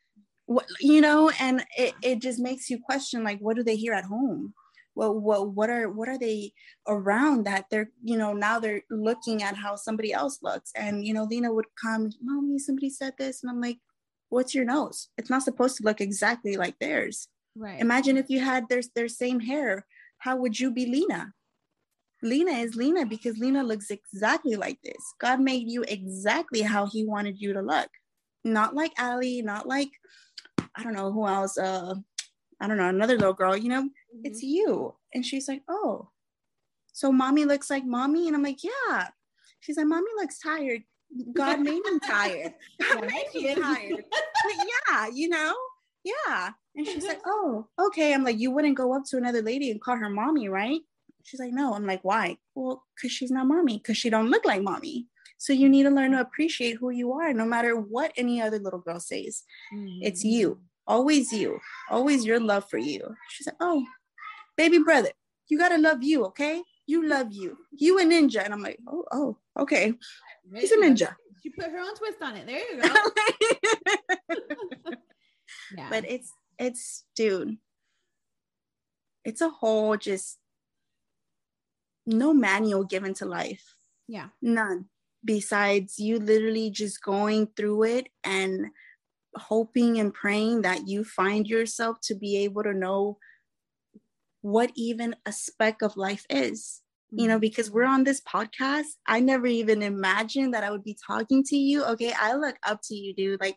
What, you know, and it, it just makes you question like what do they hear at home? well what what are what are they around that they're you know now they're looking at how somebody else looks. And you know lena would come mommy somebody said this. And i'm like what's your nose? It's not supposed to look exactly like theirs.
Right.
Imagine if you had their their same hair. How would you be lena? Lena is lena because lena looks exactly like this. God made you exactly how he wanted you to look not like ali not like i don't know who else uh I don't know, another little girl, you know, mm-hmm. it's you. And she's like, oh, so mommy looks like mommy? And I'm like, yeah. She's like, mommy looks tired. God made me tired. God made me tired. But yeah, you know, yeah. And she's like, oh, okay. I'm like, you wouldn't go up to another lady and call her mommy, right? She's like, no. I'm like, why? Well, because she's not mommy, because she don't look like mommy. So you need to learn to appreciate who you are, no matter what any other little girl says. Mm-hmm. It's you always you, always your love for you. She said, Oh, baby brother, you gotta love you, okay? You love you. You a ninja. And I'm like, Oh, oh, okay. He's a ninja.
She put her own twist on it. There you
go. yeah. But it's it's dude. It's a whole just no manual given to life.
Yeah.
None. Besides you literally just going through it and hoping and praying that you find yourself to be able to know what even a speck of life is you know mm-hmm. because we're on this podcast. I never even imagined that i would be talking to you. Okay i look up to you dude. Like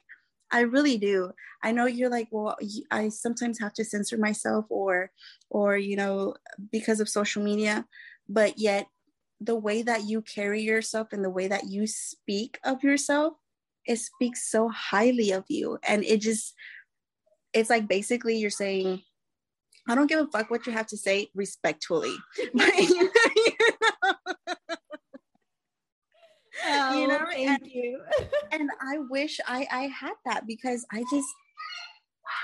i really do. I know you're like well i sometimes have to censor myself or or you know because of social media but yet the way that you carry yourself and the way that you speak of yourself it speaks so highly of you. And it just it's like basically you're saying i don't give a fuck what you have to say respectfully. You
Oh, you know thank
and,
you.
and i wish i i had that because i just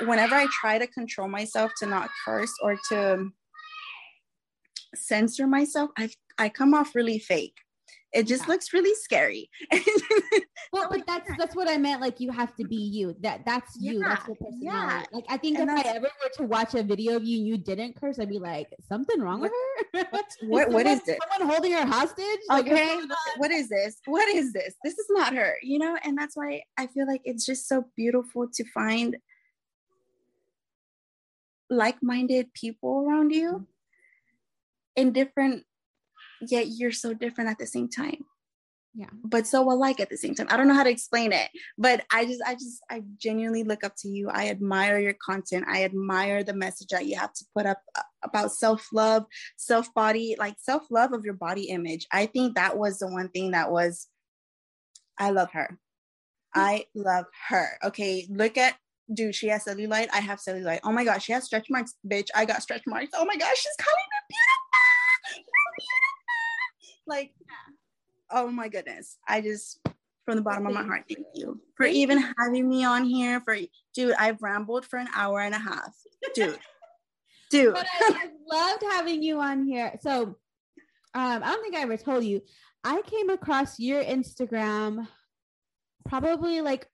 whenever i try to control myself to not curse or to censor myself i i come off really fake it just yeah. looks really scary.
well, but that's that's what I meant. Like you have to be you. That that's you. Yeah. That's your personality. Yeah. Like I think and if I ever were to watch a video of you and you didn't curse, I'd be like, something wrong
what,
with
her? what, what is it?
Someone holding her hostage?
Okay. Like, what is this? What is this? This is not her, you know? And that's why I feel like it's just so beautiful to find like-minded people around you mm-hmm. in different yet you're so different at the same time.
Yeah.
But so alike at the same time. I don't know how to explain it but i just i just i genuinely look up to you. I admire your content. I admire the message that you have to put up uh, about self-love self-body like self-love of your body image. I think that was the one thing that was i love her. I love her. Okay look at dude she has cellulite. I have cellulite. Oh my gosh she has stretch marks bitch. I got stretch marks. Oh my gosh she's calling me like, oh my goodness. I just, from the bottom of my heart, thank you for even having me on here. For, dude, I've rambled for an hour and a half. Dude, dude.
But I, I loved having you on here. So, Um, I don't think I ever told you. I came across your Instagram probably like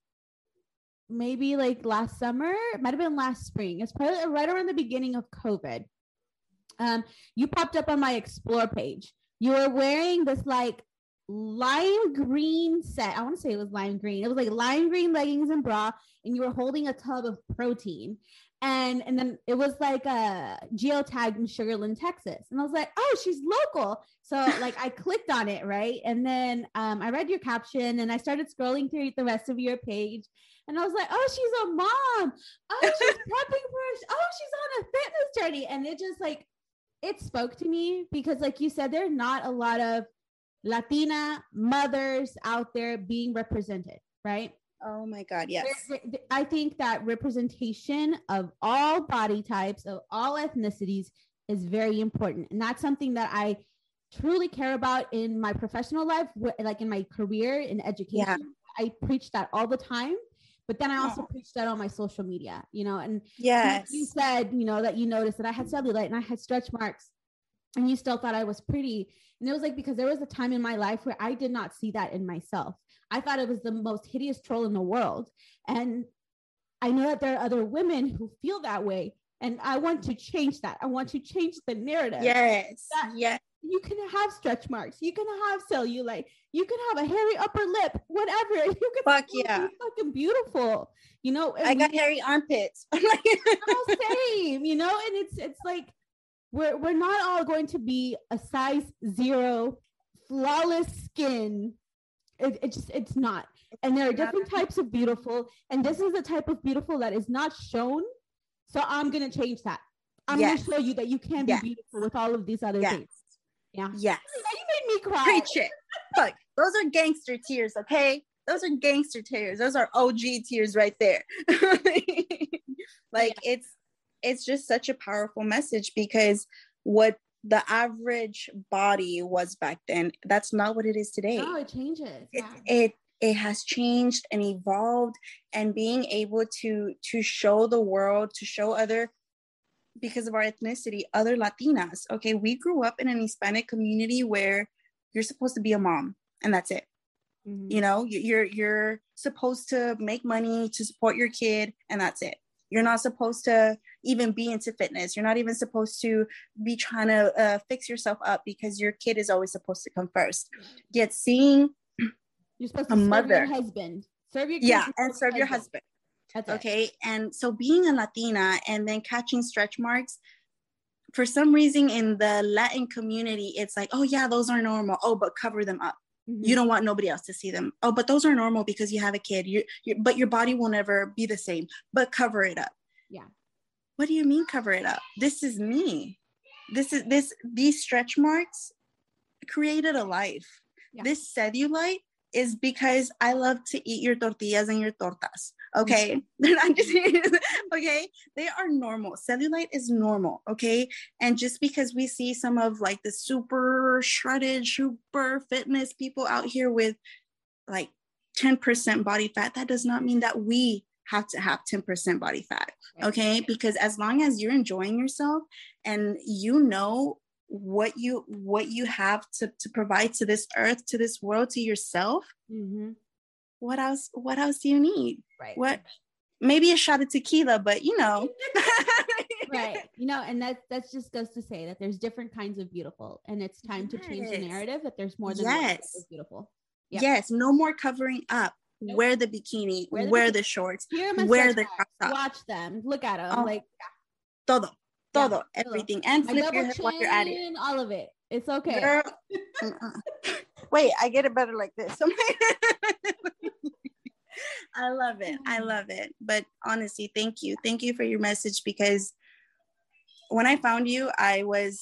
maybe like last summer. It might have been last spring. It's probably right around the beginning of COVID. Um, you popped up on my explore page. You were wearing this like lime green set. I want to say it was lime green. It was like lime green leggings and bra, and you were holding a tub of protein. And and then it was like a geotagged in Sugar Land, Texas. And I was like, oh, she's local. So like I clicked on it, right? And then um, I read your caption and I started scrolling through the rest of your page. And I was like, oh, she's a mom. Oh, she's prepping for oh, she's on a fitness journey. And it just like it spoke to me because, like you said, there are not a lot of Latina mothers out there being represented, right?
Oh my God, yes.
I think that representation of all body types, of all ethnicities, is very important. And that's something that I truly care about in my professional life, like in my career in education. Yeah. I preach that all the time. But then I also oh. preach that on my social media, you know, and
yes,
you said, you know, that you noticed that I had cellulite and I had stretch marks and you still thought I was pretty. And it was like because there was a time in my life where I did not see that in myself. I thought it was the most hideous troll in the world. And I know that there are other women who feel that way. And I want to change that. I want to change the narrative.
Yes. Yes.
You can have stretch marks. You can have cellulite. You can have a hairy upper lip. Whatever. You can
fuck yeah.
Fucking beautiful. You know.
I got we, hairy armpits.
same. You know, and it's it's like we're we're not all going to be a size zero, flawless skin. It, it just it's not. And there are different types of beautiful, and this is the type of beautiful that is not shown. So I'm gonna change that. I'm yes. gonna show you that you can be yes. beautiful with all of these other yes. things. Yeah.
Yes.
You made me cry.
Preach it. Look, those are gangster tears, okay? Those are gangster tears. Those are OG tears right there. like yeah. it's it's just such a powerful message because what the average body was back then that's not what it is today
oh it changes
yeah. it, it it has changed and evolved and being able to to show the world to show other because of our ethnicity other latinas okay we grew up in an hispanic community where you're supposed to be a mom and that's it mm-hmm. you know you're you're supposed to make money to support your kid and that's it you're not supposed to even be into fitness. You're not even supposed to be trying to uh, fix yourself up because your kid is always supposed to come first. Yet seeing
you're supposed to a serve mother, your husband, serve your
yeah, and serve your husband. Okay, and so being a Latina and then catching stretch marks. For some reason in the Latin community, it's like, oh yeah, those are normal. Oh, but cover them up. Mm-hmm. You don't want nobody else to see them. Oh, but those are normal because you have a kid. You, but your body will never be the same. But cover it up.
Yeah.
What do you mean cover it up? This is me. This is this. These stretch marks created a life. Yeah. This cellulite is because I love to eat your tortillas and your tortas. Okay. They're not just okay. They are normal. Cellulite is normal. Okay. And just because we see some of like the super shredded, super fitness people out here with like 10% body fat, that does not mean that we have to have 10% body fat. Okay. Because as long as you're enjoying yourself and you know what you what you have to, to provide to this earth to this world to yourself mm-hmm. What else what else do you need
right
what maybe a shot of tequila but you know
right you know and that that just goes to say that there's different kinds of beautiful and it's time yes. to change the narrative that there's more than yes. beautiful
yeah. yes no more covering up Nope. Wear the bikini, wear the, wear the shorts, wear the crop
top. Watch them, look at them, oh, like
todo todo, yeah, everything, and flip your head while you're at it.
All of it. It's okay. Girl, uh-uh.
wait, I get it better like this. I love it. I mm. love it. But honestly, thank you. Thank you for your message because when I found you, I was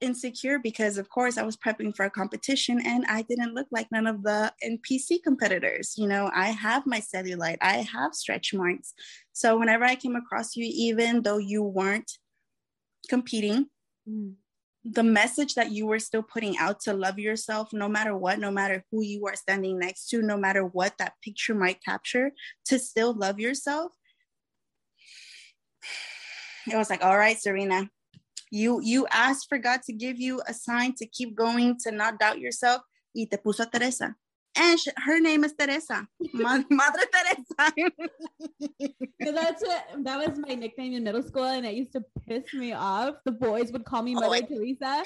insecure because of course I was prepping for a competition and I didn't look like none of the NPC competitors. You know, I have my cellulite, I have stretch marks. So whenever I came across you, even though you weren't competing, mm. The message that you were still putting out to love yourself, no matter what, no matter who you are standing next to, no matter what that picture might capture, to still love yourself. It was like, all right, Serena, You you asked for God to give you a sign to keep going, to not doubt yourself. Y te puso Teresa. And she, her name is Teresa, Madre Teresa.
so that's what that was my nickname in middle school, and it used to piss me off. The boys would call me oh, Mother oh, Teresa.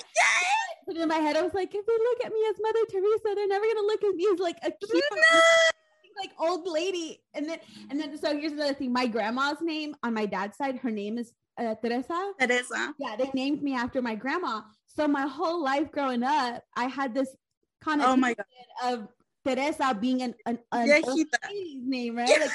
But in my head, I was like, if they look at me as Mother Teresa, they're never gonna look at me as like a cute, no! like old lady. And then, and then, so here's another thing. My grandma's name on my dad's side, her name is uh, Teresa.
Teresa.
Yeah, they named me after my grandma. So my whole life growing up, I had this kind of
oh my God.
of Teresa being an, an, an name, right? Like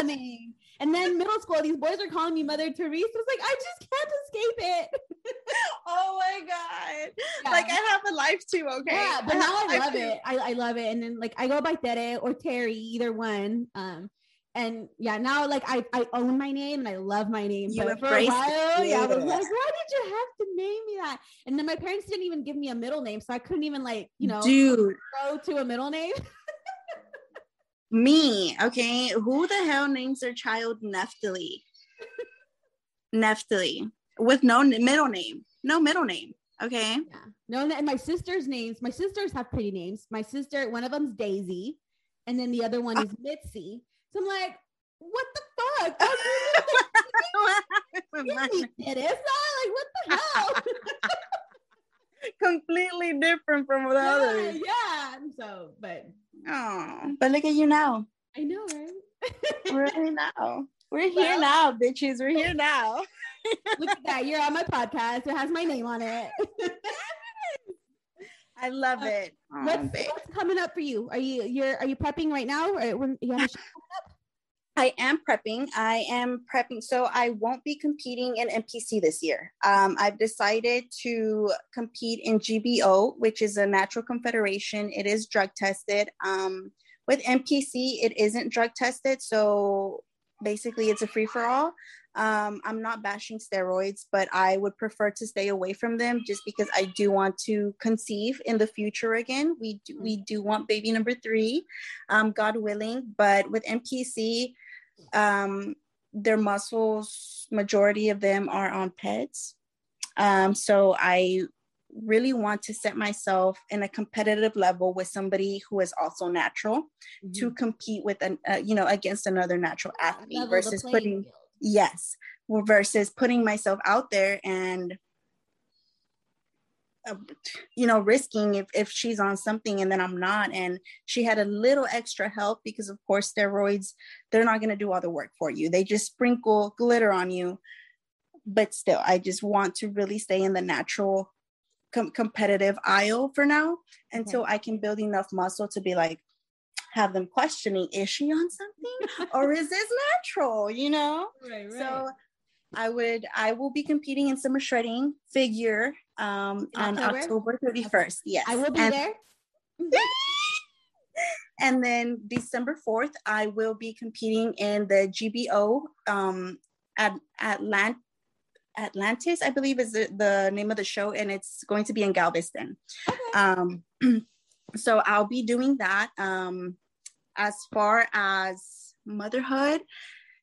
a name. And then middle school, these boys are calling me Mother Teresa. It's like I just can't escape it.
oh my god! Yeah. Like I have a life too. Okay.
Yeah, but I now I love it. I, I love it. And then like I go by Tere or Terry, either one. Um, and yeah, now like I, I own my name and I love my name. You but for a while, yeah, I was like, why did you have to name me that? And then my parents didn't even give me a middle name, so I couldn't even like, you know,
Dude.
go to a middle name.
Me, okay. Who the hell names their child Neftali? Neftali with no middle name, no middle name. Okay.
Yeah. No, and my sister's names. My sisters have pretty names. My sister, one of them's Daisy, and then the other one uh. is Mitzi. So I'm like, what the fuck? it is not like what the hell?
Completely different from the
yeah,
others.
Yeah. So, but
Oh, but look at you now.
I know, right?
We're here now. We're here well, now, bitches. We're here now.
look at that. You're on my podcast. It has my name on it.
I love uh, it.
Oh, what's, what's, coming up for you? Are you you're are you prepping right now? Or you have
I am prepping. I am prepping. So I won't be competing in NPC this year. Um, I've decided to compete in GBO, which is a natural confederation. It is drug tested. Um, with NPC, it isn't drug tested. So basically, it's a free for all. Um, I'm not bashing steroids, but I would prefer to stay away from them just because I do want to conceive in the future again. We do, we do want baby number three, um, God willing. But with NPC, um, their muscles, majority of them are on PEDs. Um, so I really want to set myself in a competitive level with somebody who is also natural mm-hmm. to compete with an uh, you know against another natural athlete versus putting field. Yes. Versus putting myself out there and uh, you know risking if, if she's on something and then i'm not. And she had a little extra help because of course steroids they're not going to do all the work for you. They just sprinkle glitter on you. But still i just want to really stay in the natural com- competitive aisle for now until okay. i can build enough muscle to be like have them questioning is she on something or is this natural you know right, right. so I would I will be competing in summer shredding figure um, on October? 31st. Yes.
I will be and, there.
and then December 4th, I will be competing in the GBO um, at Atlant- Atlantis, I believe is the, the, name of the show, and it's going to be in Galveston. Okay. Um, so I'll be doing that. Um, as far as motherhood,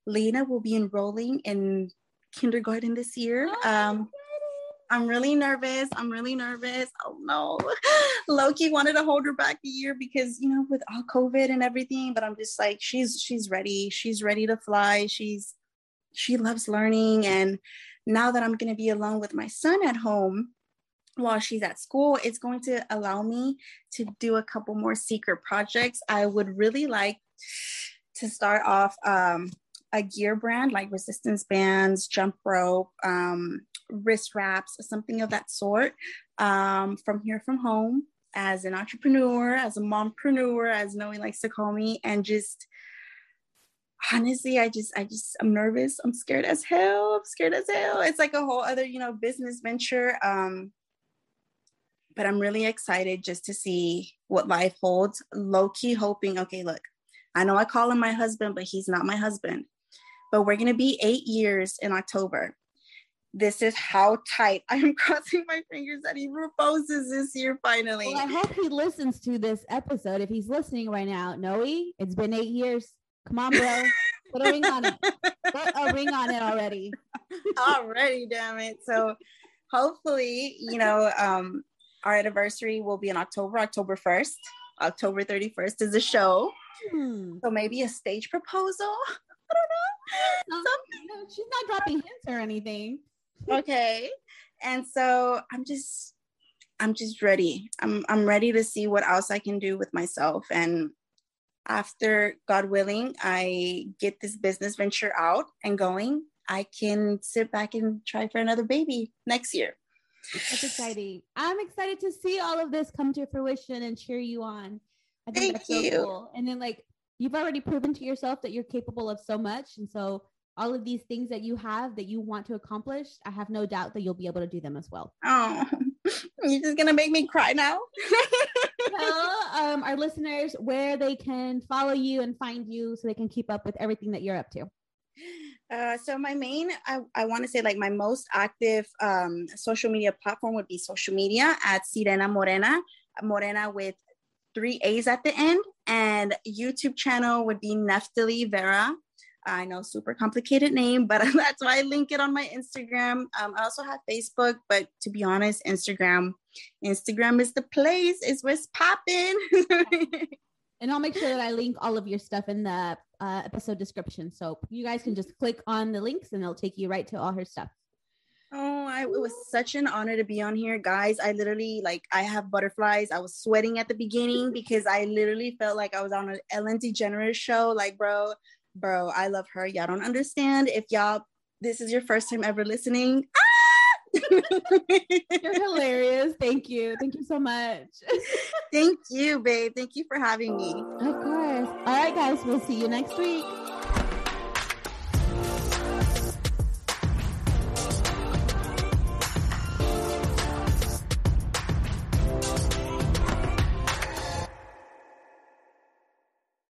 Lena will be enrolling in kindergarten this year. Oh, um, I'm really nervous. I'm really nervous. Oh no. Loki wanted to hold her back a year because, you know, with all COVID and everything, but I'm just like, she's she's ready. She's ready to fly. She's she loves learning. And now that I'm gonna be alone with my son at home while she's at school, it's going to allow me to do a couple more secret projects. I would really like to start off um a gear brand like resistance bands, jump rope, um, wrist wraps, something of that sort um, from here from home as an entrepreneur, as a mompreneur, as Noe likes to call me, and just honestly, I just, I just, I'm nervous. I'm scared as hell. I'm scared as hell. It's like a whole other, you know, business venture. Um, but I'm really excited just to see what life holds. Low key hoping, okay, look, I know I call him my husband, but he's not my husband. But we're gonna be eight years in October this is how tight I am crossing my fingers that he proposes this year finally.
Well, I hope he listens to this episode. If he's listening right now, Noe, it's been eight years. Come on, bro. Put a ring on it. Put a ring on it already.
already, damn it. So hopefully, you know, um, our anniversary will be in October, October 1st. October 31st is a show. Hmm. So maybe a stage proposal. I don't know.
No, she's not dropping hints or anything.
okay. And so I'm just I'm just ready. I'm I'm ready to see what else I can do with myself. And after God willing, I get this business venture out and going, I can sit back and try for another baby next year.
That's exciting. I'm excited to see all of this come to fruition and cheer you on.
I think Thank that's so you. cool.
And then like you've already proven to yourself that you're capable of so much. And so all of these things that you have that you want to accomplish, I have no doubt that you'll be able to do them as well.
Oh, you're just gonna make me cry now.
Tell um, our listeners where they can follow you and find you so they can keep up with everything that you're up to.
Uh, so my main, I, I want to say like my most active um, social media platform would be social media at Sirena Morena, Morena with three A's at the end, and YouTube channel would be Neftali Vera. I know super complicated name, but that's why I link it on my Instagram. Um, I also have Facebook, but to be honest, Instagram, Instagram is the place. It's what's popping.
and I'll make sure that I link all of your stuff in the uh, episode description. So you guys can just click on the links and they'll take you right to all her stuff.
Oh, I, it was such an honor to be on here, guys. I literally like I have butterflies. I was sweating at the beginning because I literally felt like I was on an Ellen DeGeneres show. Like, bro, bro, I love her. Y'all don't understand. If y'all this is your first time ever listening,
You're hilarious. Thank you. Thank you so much.
Thank you, babe. Thank you for having me.
Of course. All right, guys. We'll see you next week.